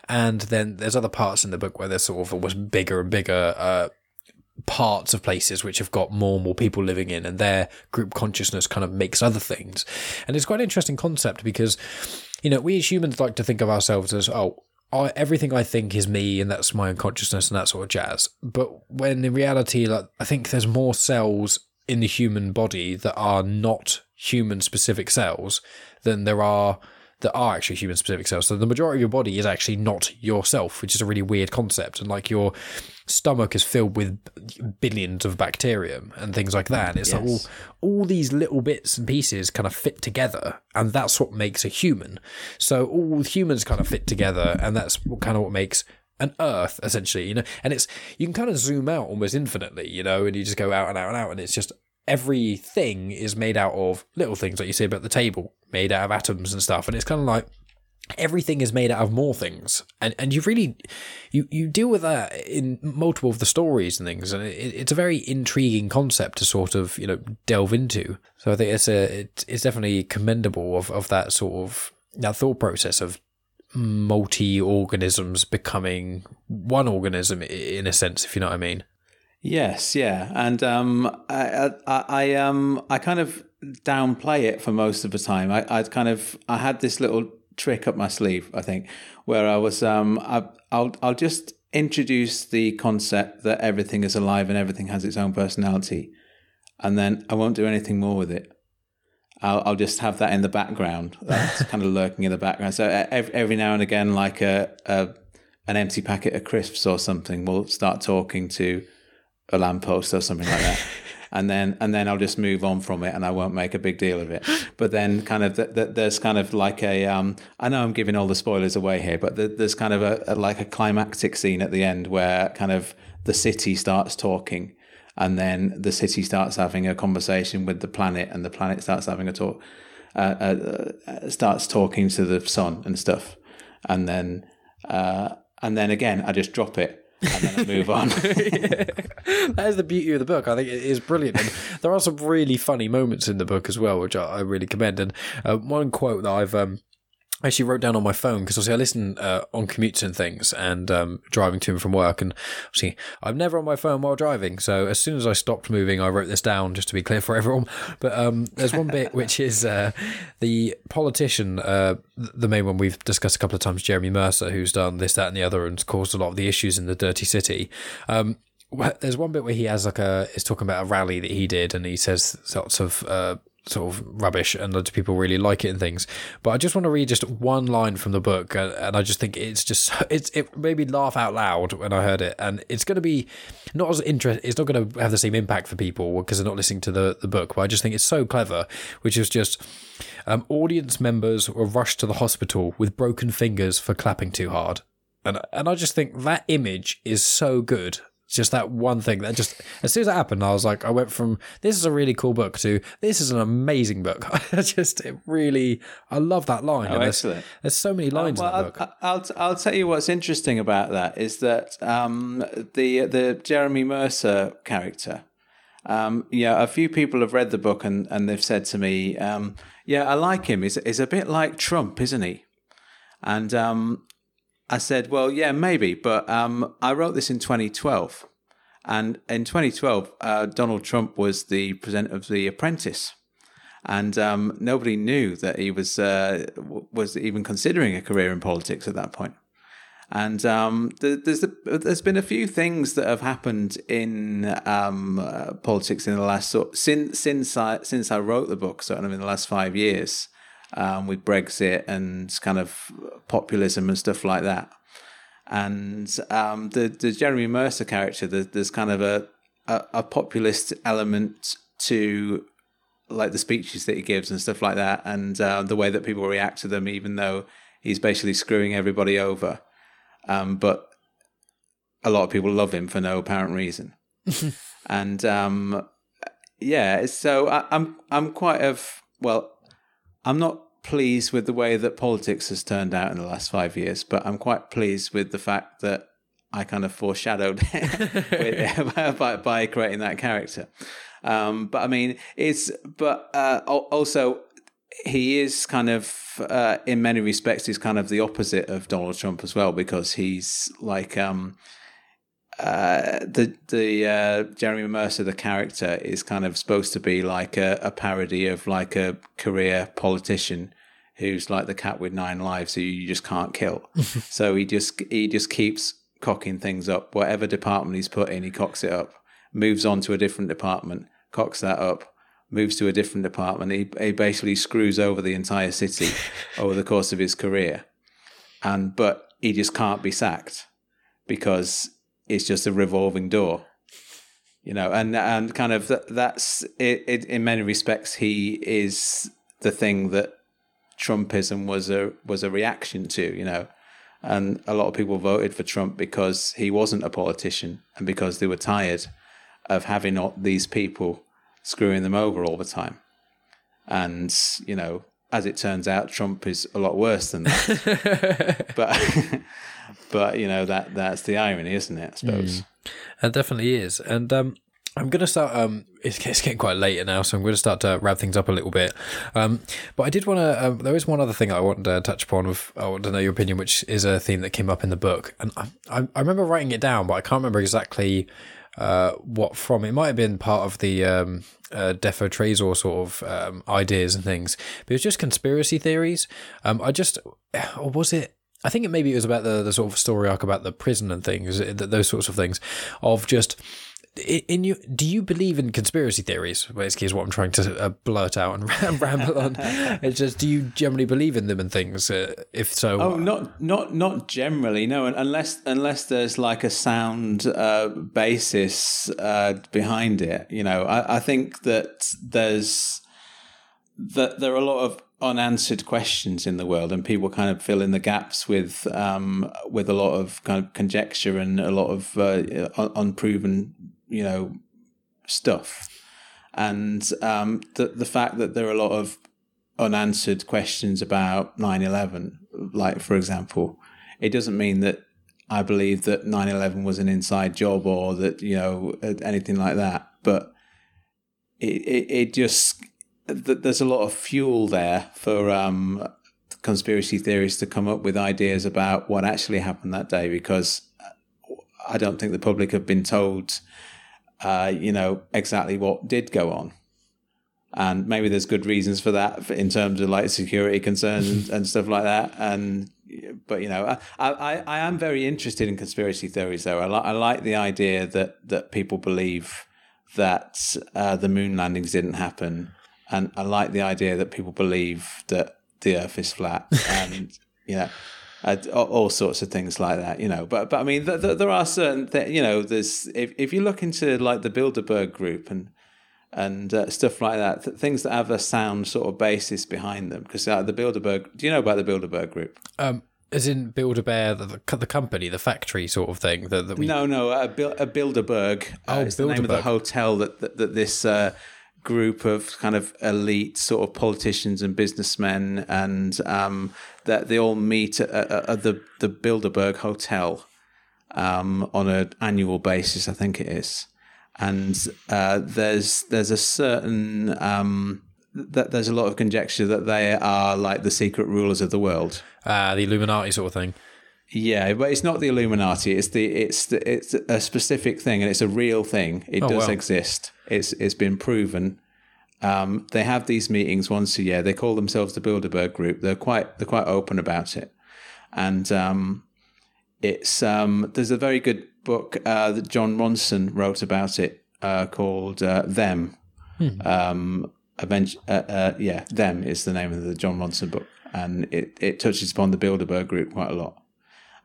Speaker 1: And then there's other parts in the book where there's sort of almost bigger and bigger uh, parts of places which have got more and more people living in, and their group consciousness kind of makes other things. And it's quite an interesting concept because, you know, we as humans like to think of ourselves as, oh, I, everything I think is me, and that's my unconsciousness, and that sort of jazz. But when in reality, like I think there's more cells in the human body that are not human specific cells than there are that are actually human specific cells. So the majority of your body is actually not yourself, which is a really weird concept. And like your stomach is filled with billions of bacterium and things like that. And it's like all, all these little bits and pieces kind of fit together, and that's what makes a human. So all humans kind of fit together, and that's what kind of what makes an Earth essentially. You know, and it's you can kind of zoom out almost infinitely, you know, and you just go out and out and out, and it's just everything is made out of little things like you see about the table, made out of atoms and stuff, and it's kind of like everything is made out of more things. And and you really you you deal with that in multiple of the stories and things. And it, it's a very intriguing concept to sort of you know delve into. So i think it's a it, it's definitely commendable of of that sort of that thought process of multi organisms becoming one organism in a sense if you know what i mean
Speaker 4: Yes, yeah, and um, I, I, I, um, I kind of downplay it for most of the time. I, I kind of, I had this little trick up my sleeve, I think, where I was, um, I, I'll, I'll just introduce the concept that everything is alive and everything has its own personality, and then I won't do anything more with it. I'll, I'll just have that in the background. That's kind of lurking in the background. So every, every now and again, like a, a an empty packet of crisps or something, we'll start talking to a lamppost or something like that. And then, and then I'll just move on from it, and I won't make a big deal of it. But then, kind of, th- th- there's kind of like a. Um, I know I'm giving all the spoilers away here, but th- there's kind of a, a like a climactic scene at the end where kind of the city starts talking, and then the city starts having a conversation with the planet, and the planet starts having a talk, uh, uh, uh, starts talking to the sun and stuff, and then, uh, and then again, I just drop it and then move on.
Speaker 1: that is the beauty of the book. I think it is brilliant. And there are some really funny moments in the book as well, which I, I really commend. And uh, one quote that I've um, actually wrote down on my phone because obviously I listen uh, on commutes and things and um, driving to and from work. And obviously, I'm never on my phone while driving. So as soon as I stopped moving, I wrote this down just to be clear for everyone. But um, there's one bit which is uh, the politician, uh, the main one we've discussed a couple of times, Jeremy Mercer, who's done this, that, and the other, and caused a lot of the issues in the dirty city. Um, there's one bit where he has like a is talking about a rally that he did, and he says lots of uh, sort of rubbish and loads of people really like it and things. But I just want to read just one line from the book, and, I just think it's just it's it made me laugh out loud when I heard it, and it's going to be not as interest. It's not going to have the same impact for people because they're not listening to the the book. But I just think it's so clever, which is just um, audience members were rushed to the hospital with broken fingers for clapping too hard. And, and I just think that image is so good just that one thing that just as soon as that happened, I was like, I went from this is a really cool book to this is an amazing book. I just it really, I love that line.
Speaker 4: Oh,
Speaker 1: there's,
Speaker 4: excellent.
Speaker 1: There's so many lines
Speaker 4: well,
Speaker 1: in that book.
Speaker 4: I'll, I'll, I'll tell you what's interesting about that is that um, the the Jeremy Mercer character. Um, yeah, a few people have read the book and, and they've said to me, um, "Yeah, I like him. He's, he's a bit like Trump, isn't he?" And um, I said, "Well, yeah, maybe, but um, I wrote this in 2012." And in 2012, uh, Donald Trump was the presenter of The Apprentice, and um, nobody knew that he was uh, was even considering a career in politics at that point. And um, there's there's been a few things that have happened in um, uh, politics in the last since since I since I wrote the book, sort of in the last five years, um, with Brexit and kind of populism and stuff like that and um, the the Jeremy Mercer character, the, there's kind of a, a, a populist element to like the speeches that he gives and stuff like that, and uh, the way that people react to them, even though he's basically screwing everybody over. Um, but a lot of people love him for no apparent reason, and um, yeah, so I, I'm I'm quite of well, I'm not pleased with the way that politics has turned out in the last five years, but I'm quite pleased with the fact that I kind of foreshadowed by, by creating that character. Um, but I mean, it's but uh, also he is kind of uh, in many respects he's kind of the opposite of Donald Trump as well because he's like um, uh, the the uh, Jeremy Mercer, the character, is kind of supposed to be like a, a, parody of like a career politician who's like the cat with nine lives who you just can't kill. so he just he just keeps cocking things up. Whatever department he's put in, he cocks it up. Moves on to a different department, cocks that up. Moves to a different department. He he basically screws over the entire city over the course of his career, and but he just can't be sacked because it's just a revolving door you know and and kind of that, that's it, it, in many respects he is the thing that Trumpism was a was a reaction to, you know. And a lot of people voted for Trump because he wasn't a politician and because they were tired of having all these people screwing them over all the time. And, you know, as it turns out, Trump is a lot worse than that. but but you know, that that's the irony, isn't it, I suppose? Mm.
Speaker 1: It definitely is. And um I'm going to start. Um, it's, it's, getting quite late now, so I'm going to start to wrap things up a little bit. Um, but I did want to. Um, there is one other thing I want to touch upon. With I want to know your opinion, which is a theme that came up in the book, and I, I, I remember writing it down, but I can't remember exactly uh, what from. It might have been part of the um, uh, Defo Trezor sort of um, ideas and things, but it was just conspiracy theories. Um, I just, or was it? I think it maybe it was about the, the sort of story arc about the prison and things, those sorts of things, of just in you, do you believe in conspiracy theories? Basically, is what I'm trying to uh, blurt out and ramble on. It's just, do you generally believe in them and things? Uh, if so,
Speaker 4: oh, not not not generally. No, unless unless there's like a sound uh, basis uh, behind it. You know, I, I think that there's that there are a lot of unanswered questions in the world, and people kind of fill in the gaps with um, with a lot of kind of conjecture and a lot of uh, unproven you know stuff, and um, the the fact that there are a lot of unanswered questions about 9-11 like for example it doesn't mean that i believe that 9-11 was an inside job or that you know anything like that but it, it, it just there's a lot of fuel there for um, conspiracy theories to come up with ideas about what actually happened that day because I don't think the public have been told uh, you know, exactly what did go on. And maybe there's good reasons for that in terms of like security concerns and, and stuff like that. And but you know, I, I, I am very interested in conspiracy theories though. I, li- I like the idea that that people believe that uh, the moon landings didn't happen, and I like the idea that people believe that the Earth is flat, and you know, uh, all sorts of things like that. You know, but but I mean, th- th- there are certain th- you know, there's if if you look into like the Bilderberg group and and uh, stuff like that, th- things that have a sound sort of basis behind them. Because uh, the Bilderberg, do you know about the Bilderberg group?
Speaker 1: Um, as in Bilderberg, the, the, the company, the factory sort of thing. That, that we,
Speaker 4: No, no, a, Bil- a Bilderberg. Uh,
Speaker 1: Oh,
Speaker 4: it's the name of the hotel that that, that this uh, group of kind of elite sort of politicians and businessmen and um, that they all meet at, at, at the the Bilderberg Hotel um, on an annual basis, I think it is. And uh, there's there's a certain um, that there's a lot of conjecture that they are like the secret rulers of the world.
Speaker 1: uh, the Illuminati sort of thing.
Speaker 4: Yeah, but it's not the Illuminati. It's the it's the, it's a specific thing, and it's a real thing. It
Speaker 1: Oh,
Speaker 4: does
Speaker 1: wow.
Speaker 4: exist. It's it's been proven. Um, they have these meetings once a year. They call themselves the Bilderberg Group. They're quite they're quite open about it, and um, it's um, there's a very good book uh, that Jon Ronson wrote about it uh, called uh, Them. Um, Aven- uh, uh, yeah, Them is the name of the Jon Ronson book, and it, it touches upon the Bilderberg Group quite a lot.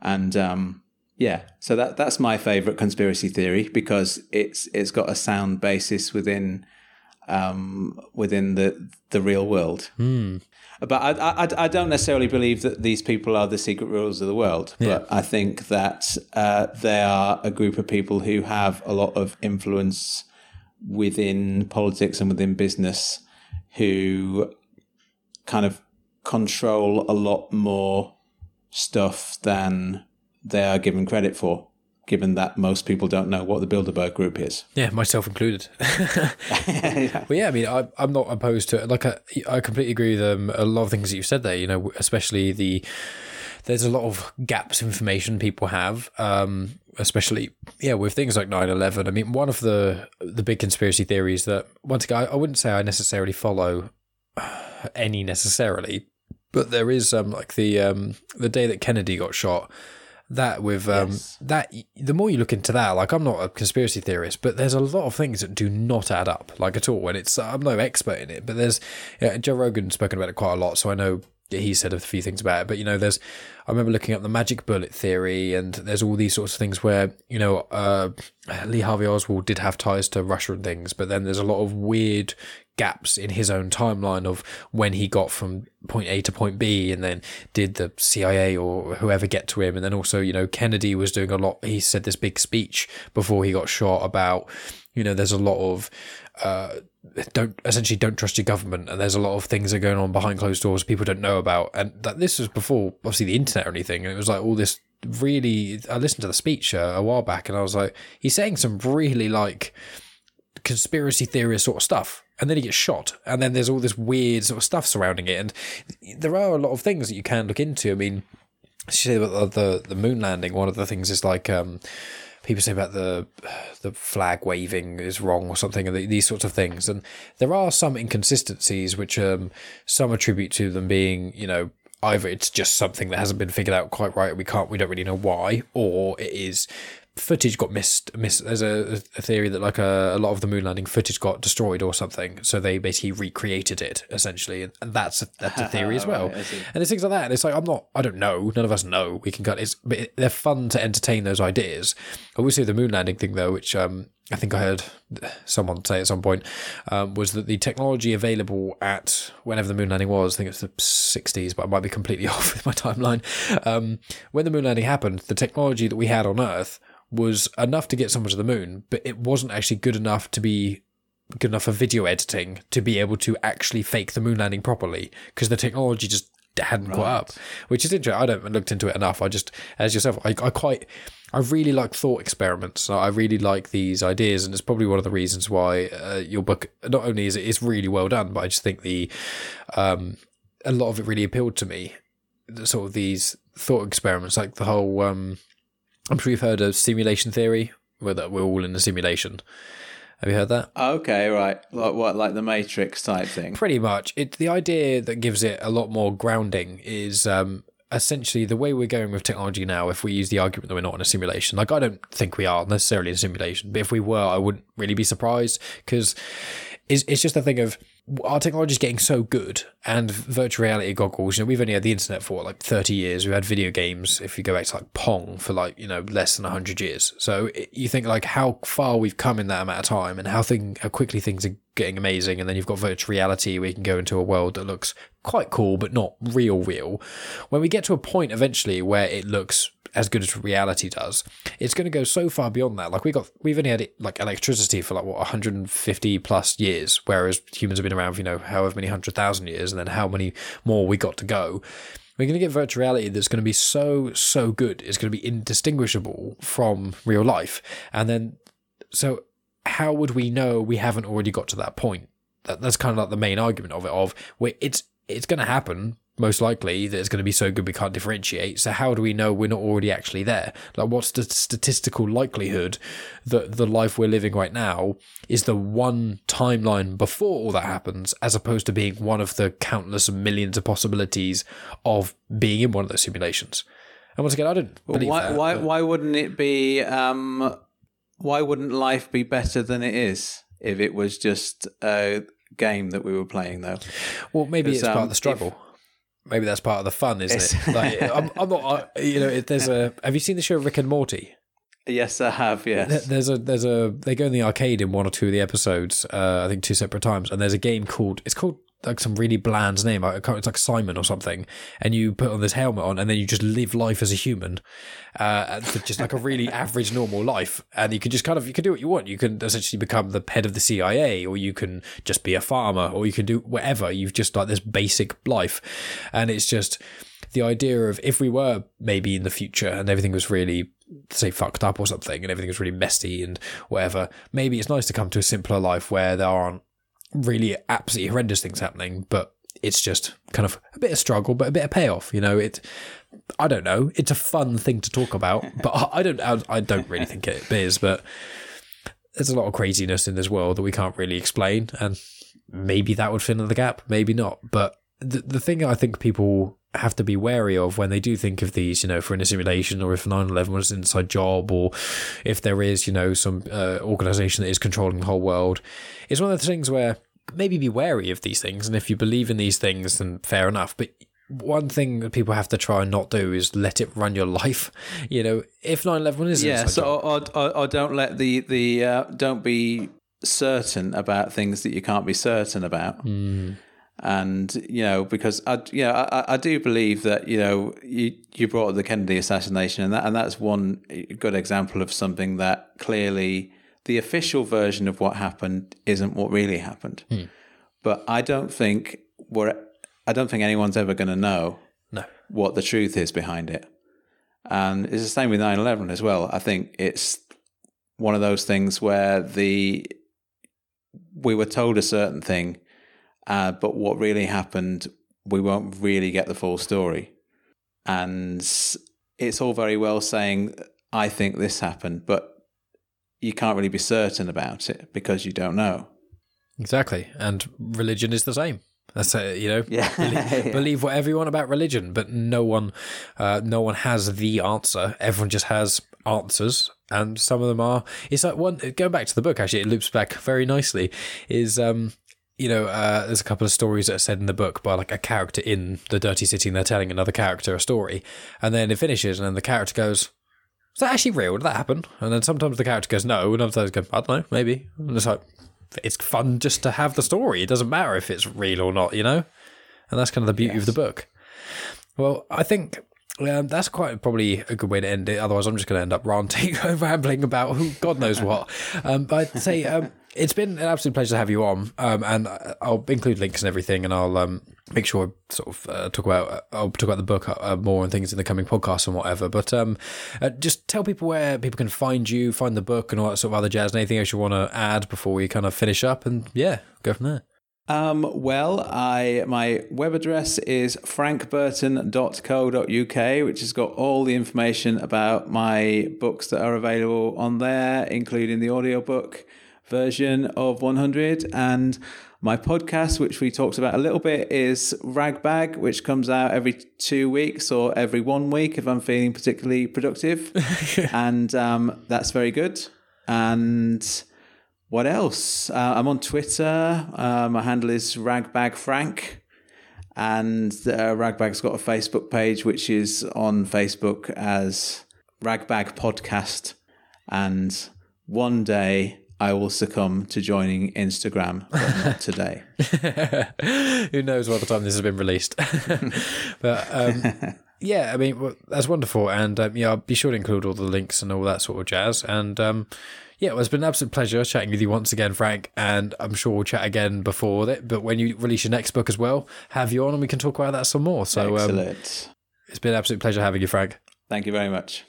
Speaker 4: And um, yeah, so that that's my favorite conspiracy theory because it's it's got a sound basis within um, within the the real world. But I, I I don't necessarily believe that these people are the secret rulers of the world. But I think that uh, they are a group of people who have a lot of influence within politics and within business, who kind of control a lot more stuff than they are given credit for, given that most people don't know what the Bilderberg Group is.
Speaker 1: Yeah, myself included. But yeah, I mean, I, I'm not opposed to it. Like, I, I completely agree with um, a lot of things that you've said there. You know, especially the there's a lot of gaps in information people have, um, especially yeah with things like 9/11. I mean, one of the the big conspiracy theories that once again I, I wouldn't say I necessarily follow any necessarily, but there is um like the um the day that Kennedy got shot. That with um
Speaker 4: Yes.
Speaker 1: that the more you look into that, like I'm not a conspiracy theorist, but there's a lot of things that do not add up, like at all. And it's I'm no expert in it, but there's yeah, Joe Rogan's spoken about it quite a lot, so I know he said a few things about it. But you know, there's I remember looking up the magic bullet theory, and there's all these sorts of things where you know uh, Lee Harvey Oswald did have ties to Russia and things, but then there's a lot of weird gaps in his own timeline of when he got from point A to point B and then did the CIA or whoever get to him. And then also you know Kennedy was doing a lot. He said this big speech before he got shot about you know there's a lot of uh don't essentially don't trust your government and there's a lot of things that are going on behind closed doors people don't know about. And that this was before obviously the internet or anything. And it was like all this really I listened to the speech uh, a while back and I was like he's saying some really like conspiracy theorist sort of stuff. And then he gets shot. And then there's all this weird sort of stuff surrounding it. And there are a lot of things that you can look into. I mean, you say about the, the, the moon landing, one of the things is like, um, people say about the the flag waving is wrong or something, and these sorts of things. And there are some inconsistencies which um, some attribute to them being, you know, either it's just something that hasn't been figured out quite right, we can't, we don't really know why, or it is footage got missed. missed there's a, a theory that like a, a lot of the moon landing footage got destroyed or something, so they basically recreated it essentially, and, and that's a, that's a theory as well.
Speaker 4: Right,
Speaker 1: And it's things like that. And it's like I'm not. I don't know. None of us know. We can cut. It's but it, they're fun to entertain those ideas. I will say the moon landing thing though, which um I think I heard someone say at some point, um, was that the technology available at whenever the moon landing was, I think it's the 60s, but I might be completely off with my timeline. Um, when the moon landing happened, the technology that we had on Earth was enough to get someone to the moon, but it wasn't actually good enough to be good enough for video editing to be able to actually fake the moon landing properly because the technology just hadn't caught up, which is interesting. I don't looked into it enough. I just, as yourself, I, I quite, I really like thought experiments. I really like these ideas, and it's probably one of the reasons why uh, your book not only is it is really well done, but I just think the, um, a lot of it really appealed to me. Sort of these thought experiments, like the whole, um, I'm sure you've heard of simulation theory, where that we're all in a simulation. Have you heard that?
Speaker 4: Okay, right. Like what, like the Matrix type thing?
Speaker 1: Pretty much. It the idea that gives it a lot more grounding is um, essentially the way we're going with technology now. If we use the argument that we're not in a simulation, like I don't think we are necessarily in a simulation, but if we were, I wouldn't really be surprised because it's it's just a thing of our technology is getting so good and virtual reality goggles you know we've only had the internet for like 30 years. We've had video games if you go back to like pong for like you know less than 100 years. So it, you think like how far we've come in that amount of time and how thing how quickly things are getting amazing and then you've got virtual reality where you can go into a world that looks quite cool but not real real. When we get to a point eventually where it looks as good as reality does. It's going to go so far beyond that. Like we got, we've only had like electricity for like what 150 plus years, whereas humans have been around for you know however many hundred thousand years, and then how many more we got to go. We're going to get virtual reality that's going to be so so good. It's going to be indistinguishable from real life, and then so how would we know we haven't already got to that point? That, that's kind of like the main argument of it. Of where it's it's going to happen most likely that it's going to be so good we can't differentiate. So how do we know we're not already actually there? Like, what's the statistical likelihood that the life we're living right now is the one timeline before all that happens, as opposed to being one of the countless millions of possibilities of being in one of those simulations? And once again, I don't believe
Speaker 4: why,
Speaker 1: that.
Speaker 4: Why,
Speaker 1: but-
Speaker 4: why wouldn't it be? Um, why wouldn't life be better than it is if it was just a game that we were playing? Though,
Speaker 1: Well, maybe it's
Speaker 4: Because,
Speaker 1: part
Speaker 4: um,
Speaker 1: of the struggle. Maybe that's part of the fun, isn't
Speaker 4: It's-
Speaker 1: it? Like, I'm, I'm not. I, you know, if there's a. Have you seen the show Rick and Morty?
Speaker 4: yes, I have. Yes,
Speaker 1: There's a there's a they go in the arcade in one or two of the episodes. Uh, I think two separate times, and there's a game called it's called like some really bland name. It's like Simon or something, and you put on this helmet on, and then you just live life as a human, uh, just like a really average normal life, and you can just kind of you can do what you want. You can essentially become the head of the CIA, or you can just be a farmer, or you can do whatever. You've just like this basic life, and it's just the idea of if we were maybe in the future and everything was really say fucked up or something and everything was really messy and whatever maybe it's nice to come to a simpler life where there aren't really absolutely horrendous things happening but it's just kind of a bit of struggle but a bit of payoff you know? It i don't know. It's a fun thing to talk about but I- don't I, I don't really think it is but there's a lot of craziness in this world that we can't really explain and maybe that would fill in the gap maybe not but the, the thing i think people have to be wary of when they do think of these you know for in a simulation or if 9-11 was an inside job or if there is you know some uh, organization that is controlling the whole world it's one of the things where maybe be wary of these things and if you believe in these things then fair enough but one thing that people have to try and not do is let it run your life you know if 9-11 is
Speaker 4: yeah. So,
Speaker 1: job,
Speaker 4: or, or, or don't let the the uh, don't be certain about things that you can't be certain about.
Speaker 1: Hmm.
Speaker 4: And you know, because I, you know, I, I do believe that you know you you brought up the Kennedy assassination, and that and that's one good example of something that clearly the official version of what happened isn't what really happened.
Speaker 1: Hmm.
Speaker 4: But I don't think we're I don't think anyone's ever going to know
Speaker 1: no
Speaker 4: what the truth is behind it. And it's the same with 9 11 as well. I think it's one of those things where the we were told a certain thing, uh, but what really happened, we won't really get the full story. And it's all very well saying, I think this happened, but you can't really be certain about it because you don't know.
Speaker 1: Exactly. And religion is the same. That's it, you know.
Speaker 4: Yeah.
Speaker 1: Believe, believe whatever you want about religion, but no one, uh, no one has the answer. Everyone just has answers, and some of them are. It's like one going back to the book. Actually, it loops back very nicely. Is um, you know, uh, there's a couple of stories that are said in the book by like a character in the Dirty City, and they're telling another character a story, and then it finishes, and then the character goes, "Is that actually real? Did that happen?" And then sometimes the character goes, "No," and other times go, "I don't know, maybe." And it's like it's fun just to have the story. It doesn't matter if it's real or not, you know? And that's kind of the beauty of the book. Well, I think um, that's quite probably a good way to end it. Otherwise, I'm just going to end up ranting, rambling about who God knows what. Um, but I'd say um, it's been an absolute pleasure to have you on. Um, and I'll include links and everything, and I'll um, make sure I sort of uh, talk about I'll talk about the book uh, more and things in the coming podcasts and whatever. But um, uh, just tell people where people can find you, find the book, and all that sort of other jazz. And anything else you want to add before we kind of finish up, and yeah, go from there.
Speaker 4: Um, well, I my web address is frankburton.co.uk, which has got all the information about my books that are available on there, including the audiobook version of 100 and my podcast, which we talked about a little bit, is Ragbag, which comes out every two weeks or every one week if I'm feeling particularly productive. and um, that's very good. And what else? Uh, I'm on Twitter. Uh, my handle is ragbagfrank. And uh, Ragbag's got a Facebook page, which is on Facebook as Ragbag Podcast. And one day I will succumb to joining Instagram, but not today.
Speaker 1: Who knows by the time this has been released? but um, yeah, I mean, well, that's wonderful. And um, yeah, I'll be sure to include all the links and all that sort of jazz. And um, yeah, well, it's been an absolute pleasure chatting with you once again, Frank. And I'm sure we'll chat again before that. But when you release your next book as well, have you on and we can talk about that some more. So, um, it's been an absolute pleasure having you, Frank.
Speaker 4: Thank you very much.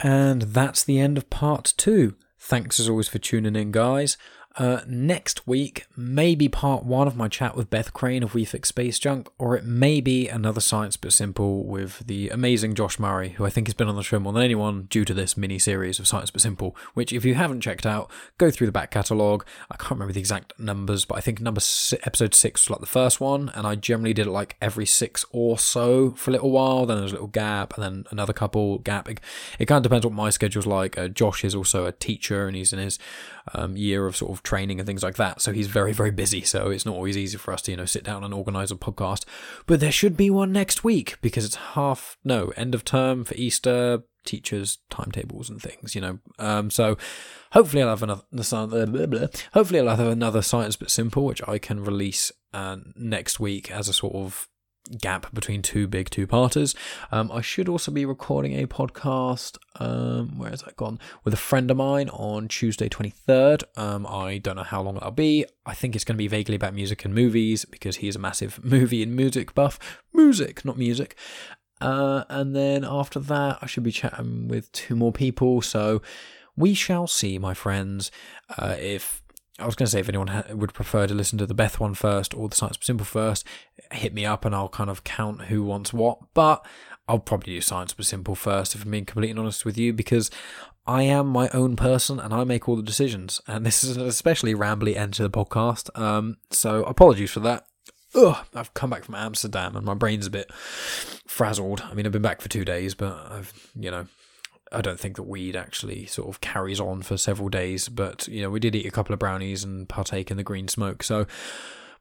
Speaker 1: And that's the end of part two. Thanks as always for tuning in, guys. Uh, next week, maybe part one of my chat with Beth Crane of We Fix Space Junk, or it may be another Science But Simple with the amazing Josh Murray, who I think has been on the show more than anyone due to this mini series of Science But Simple, which, if you haven't checked out, go through the back catalogue. I can't remember the exact numbers, but I think number episode six was like the first one, and I generally did it like every six or so for a little while, then there's a little gap, and then another couple gap. It, it kind of depends what my schedule's like. Uh, Josh is also a teacher, and he's in his um, year of sort of training and things like that. So he's very, very busy. So it's not always easy for us to, you know, sit down and organize a podcast. But there should be one next week because it's half, no, end of term for Easter, teachers' timetables and things, you know. Um, so hopefully I'll have another, blah, blah. hopefully I'll have another Science But Simple, which I can release uh, next week as a sort of gap between two big two parters. Um, I should also be recording a podcast. Um, where has that gone? With a friend of mine on Tuesday 23rd. Um, I don't know how long that'll be. I think it's going to be vaguely about music and movies because he is a massive movie and music buff. Music, not music. Uh, and then after that, I should be chatting with two more people. So we shall see, my friends. Uh, if I was going to say if anyone ha- would prefer to listen to the Beth one first or the Science But Simple first, hit me up and I'll kind of count who wants what. But I'll probably do Science But Simple first if I'm being completely honest with you because I am my own person and I make all the decisions. And this is an especially rambly end to the podcast. Um, so apologies for that. Ugh, I've come back from Amsterdam and my brain's a bit frazzled. I mean, I've been back for two days, but I've, you know, I don't think that weed actually sort of carries on for several days, but you know, we did eat a couple of brownies and partake in the green smoke. So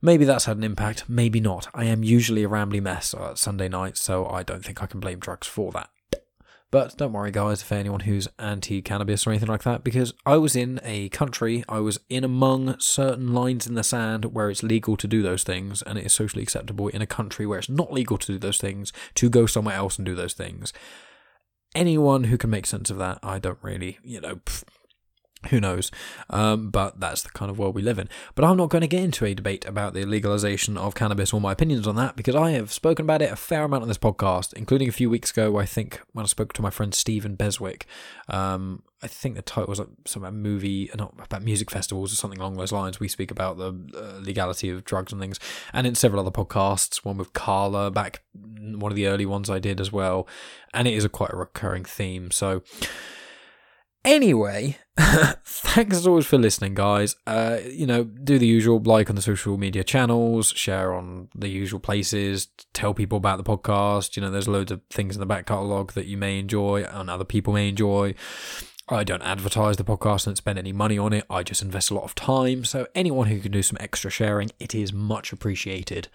Speaker 1: maybe that's had an impact, maybe not. I am usually a rambly mess uh, at Sunday night, so I don't think I can blame drugs for that. But don't worry, guys, for anyone who's anti cannabis or anything like that, because I was in a country, I was in among certain lines in the sand where it's legal to do those things, and it is socially acceptable in a country where it's not legal to do those things, to go somewhere else and do those things anyone who can make sense of that, I don't really, you know, who knows? Um, but that's the kind of world we live in. But I'm not going to get into a debate about the legalization of cannabis or my opinions on that because I have spoken about it a fair amount on this podcast, including a few weeks ago, I think, when I spoke to my friend Stephen Beswick. Um, I think the title was like some movie, not about music festivals or something along those lines. We speak about the uh, legality of drugs and things, and in several other podcasts, one with Carla back, one of the early ones I did as well, and it is a quite a recurring theme. So, anyway, thanks as always for listening, guys. Uh, you know, do the usual, like on the social media channels, share on the usual places, tell people about the podcast. You know, there's loads of things in the back catalogue that you may enjoy and other people may enjoy. I don't advertise the podcast and spend any money on it. I just invest a lot of time. So anyone who can do some extra sharing, it is much appreciated.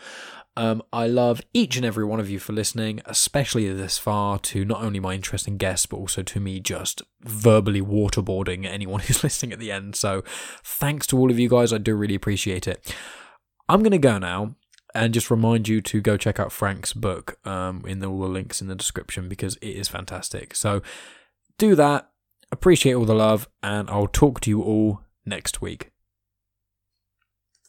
Speaker 1: Um, I love each and every one of you for listening, especially this far to not only my interesting guests, but also to me just verbally waterboarding anyone who's listening at the end. So thanks to all of you guys. I do really appreciate it. I'm going to go now and just remind you to go check out Frank's book um, in all the links in the description because it is fantastic. So do that. Appreciate all the love, and I'll talk to you all next week.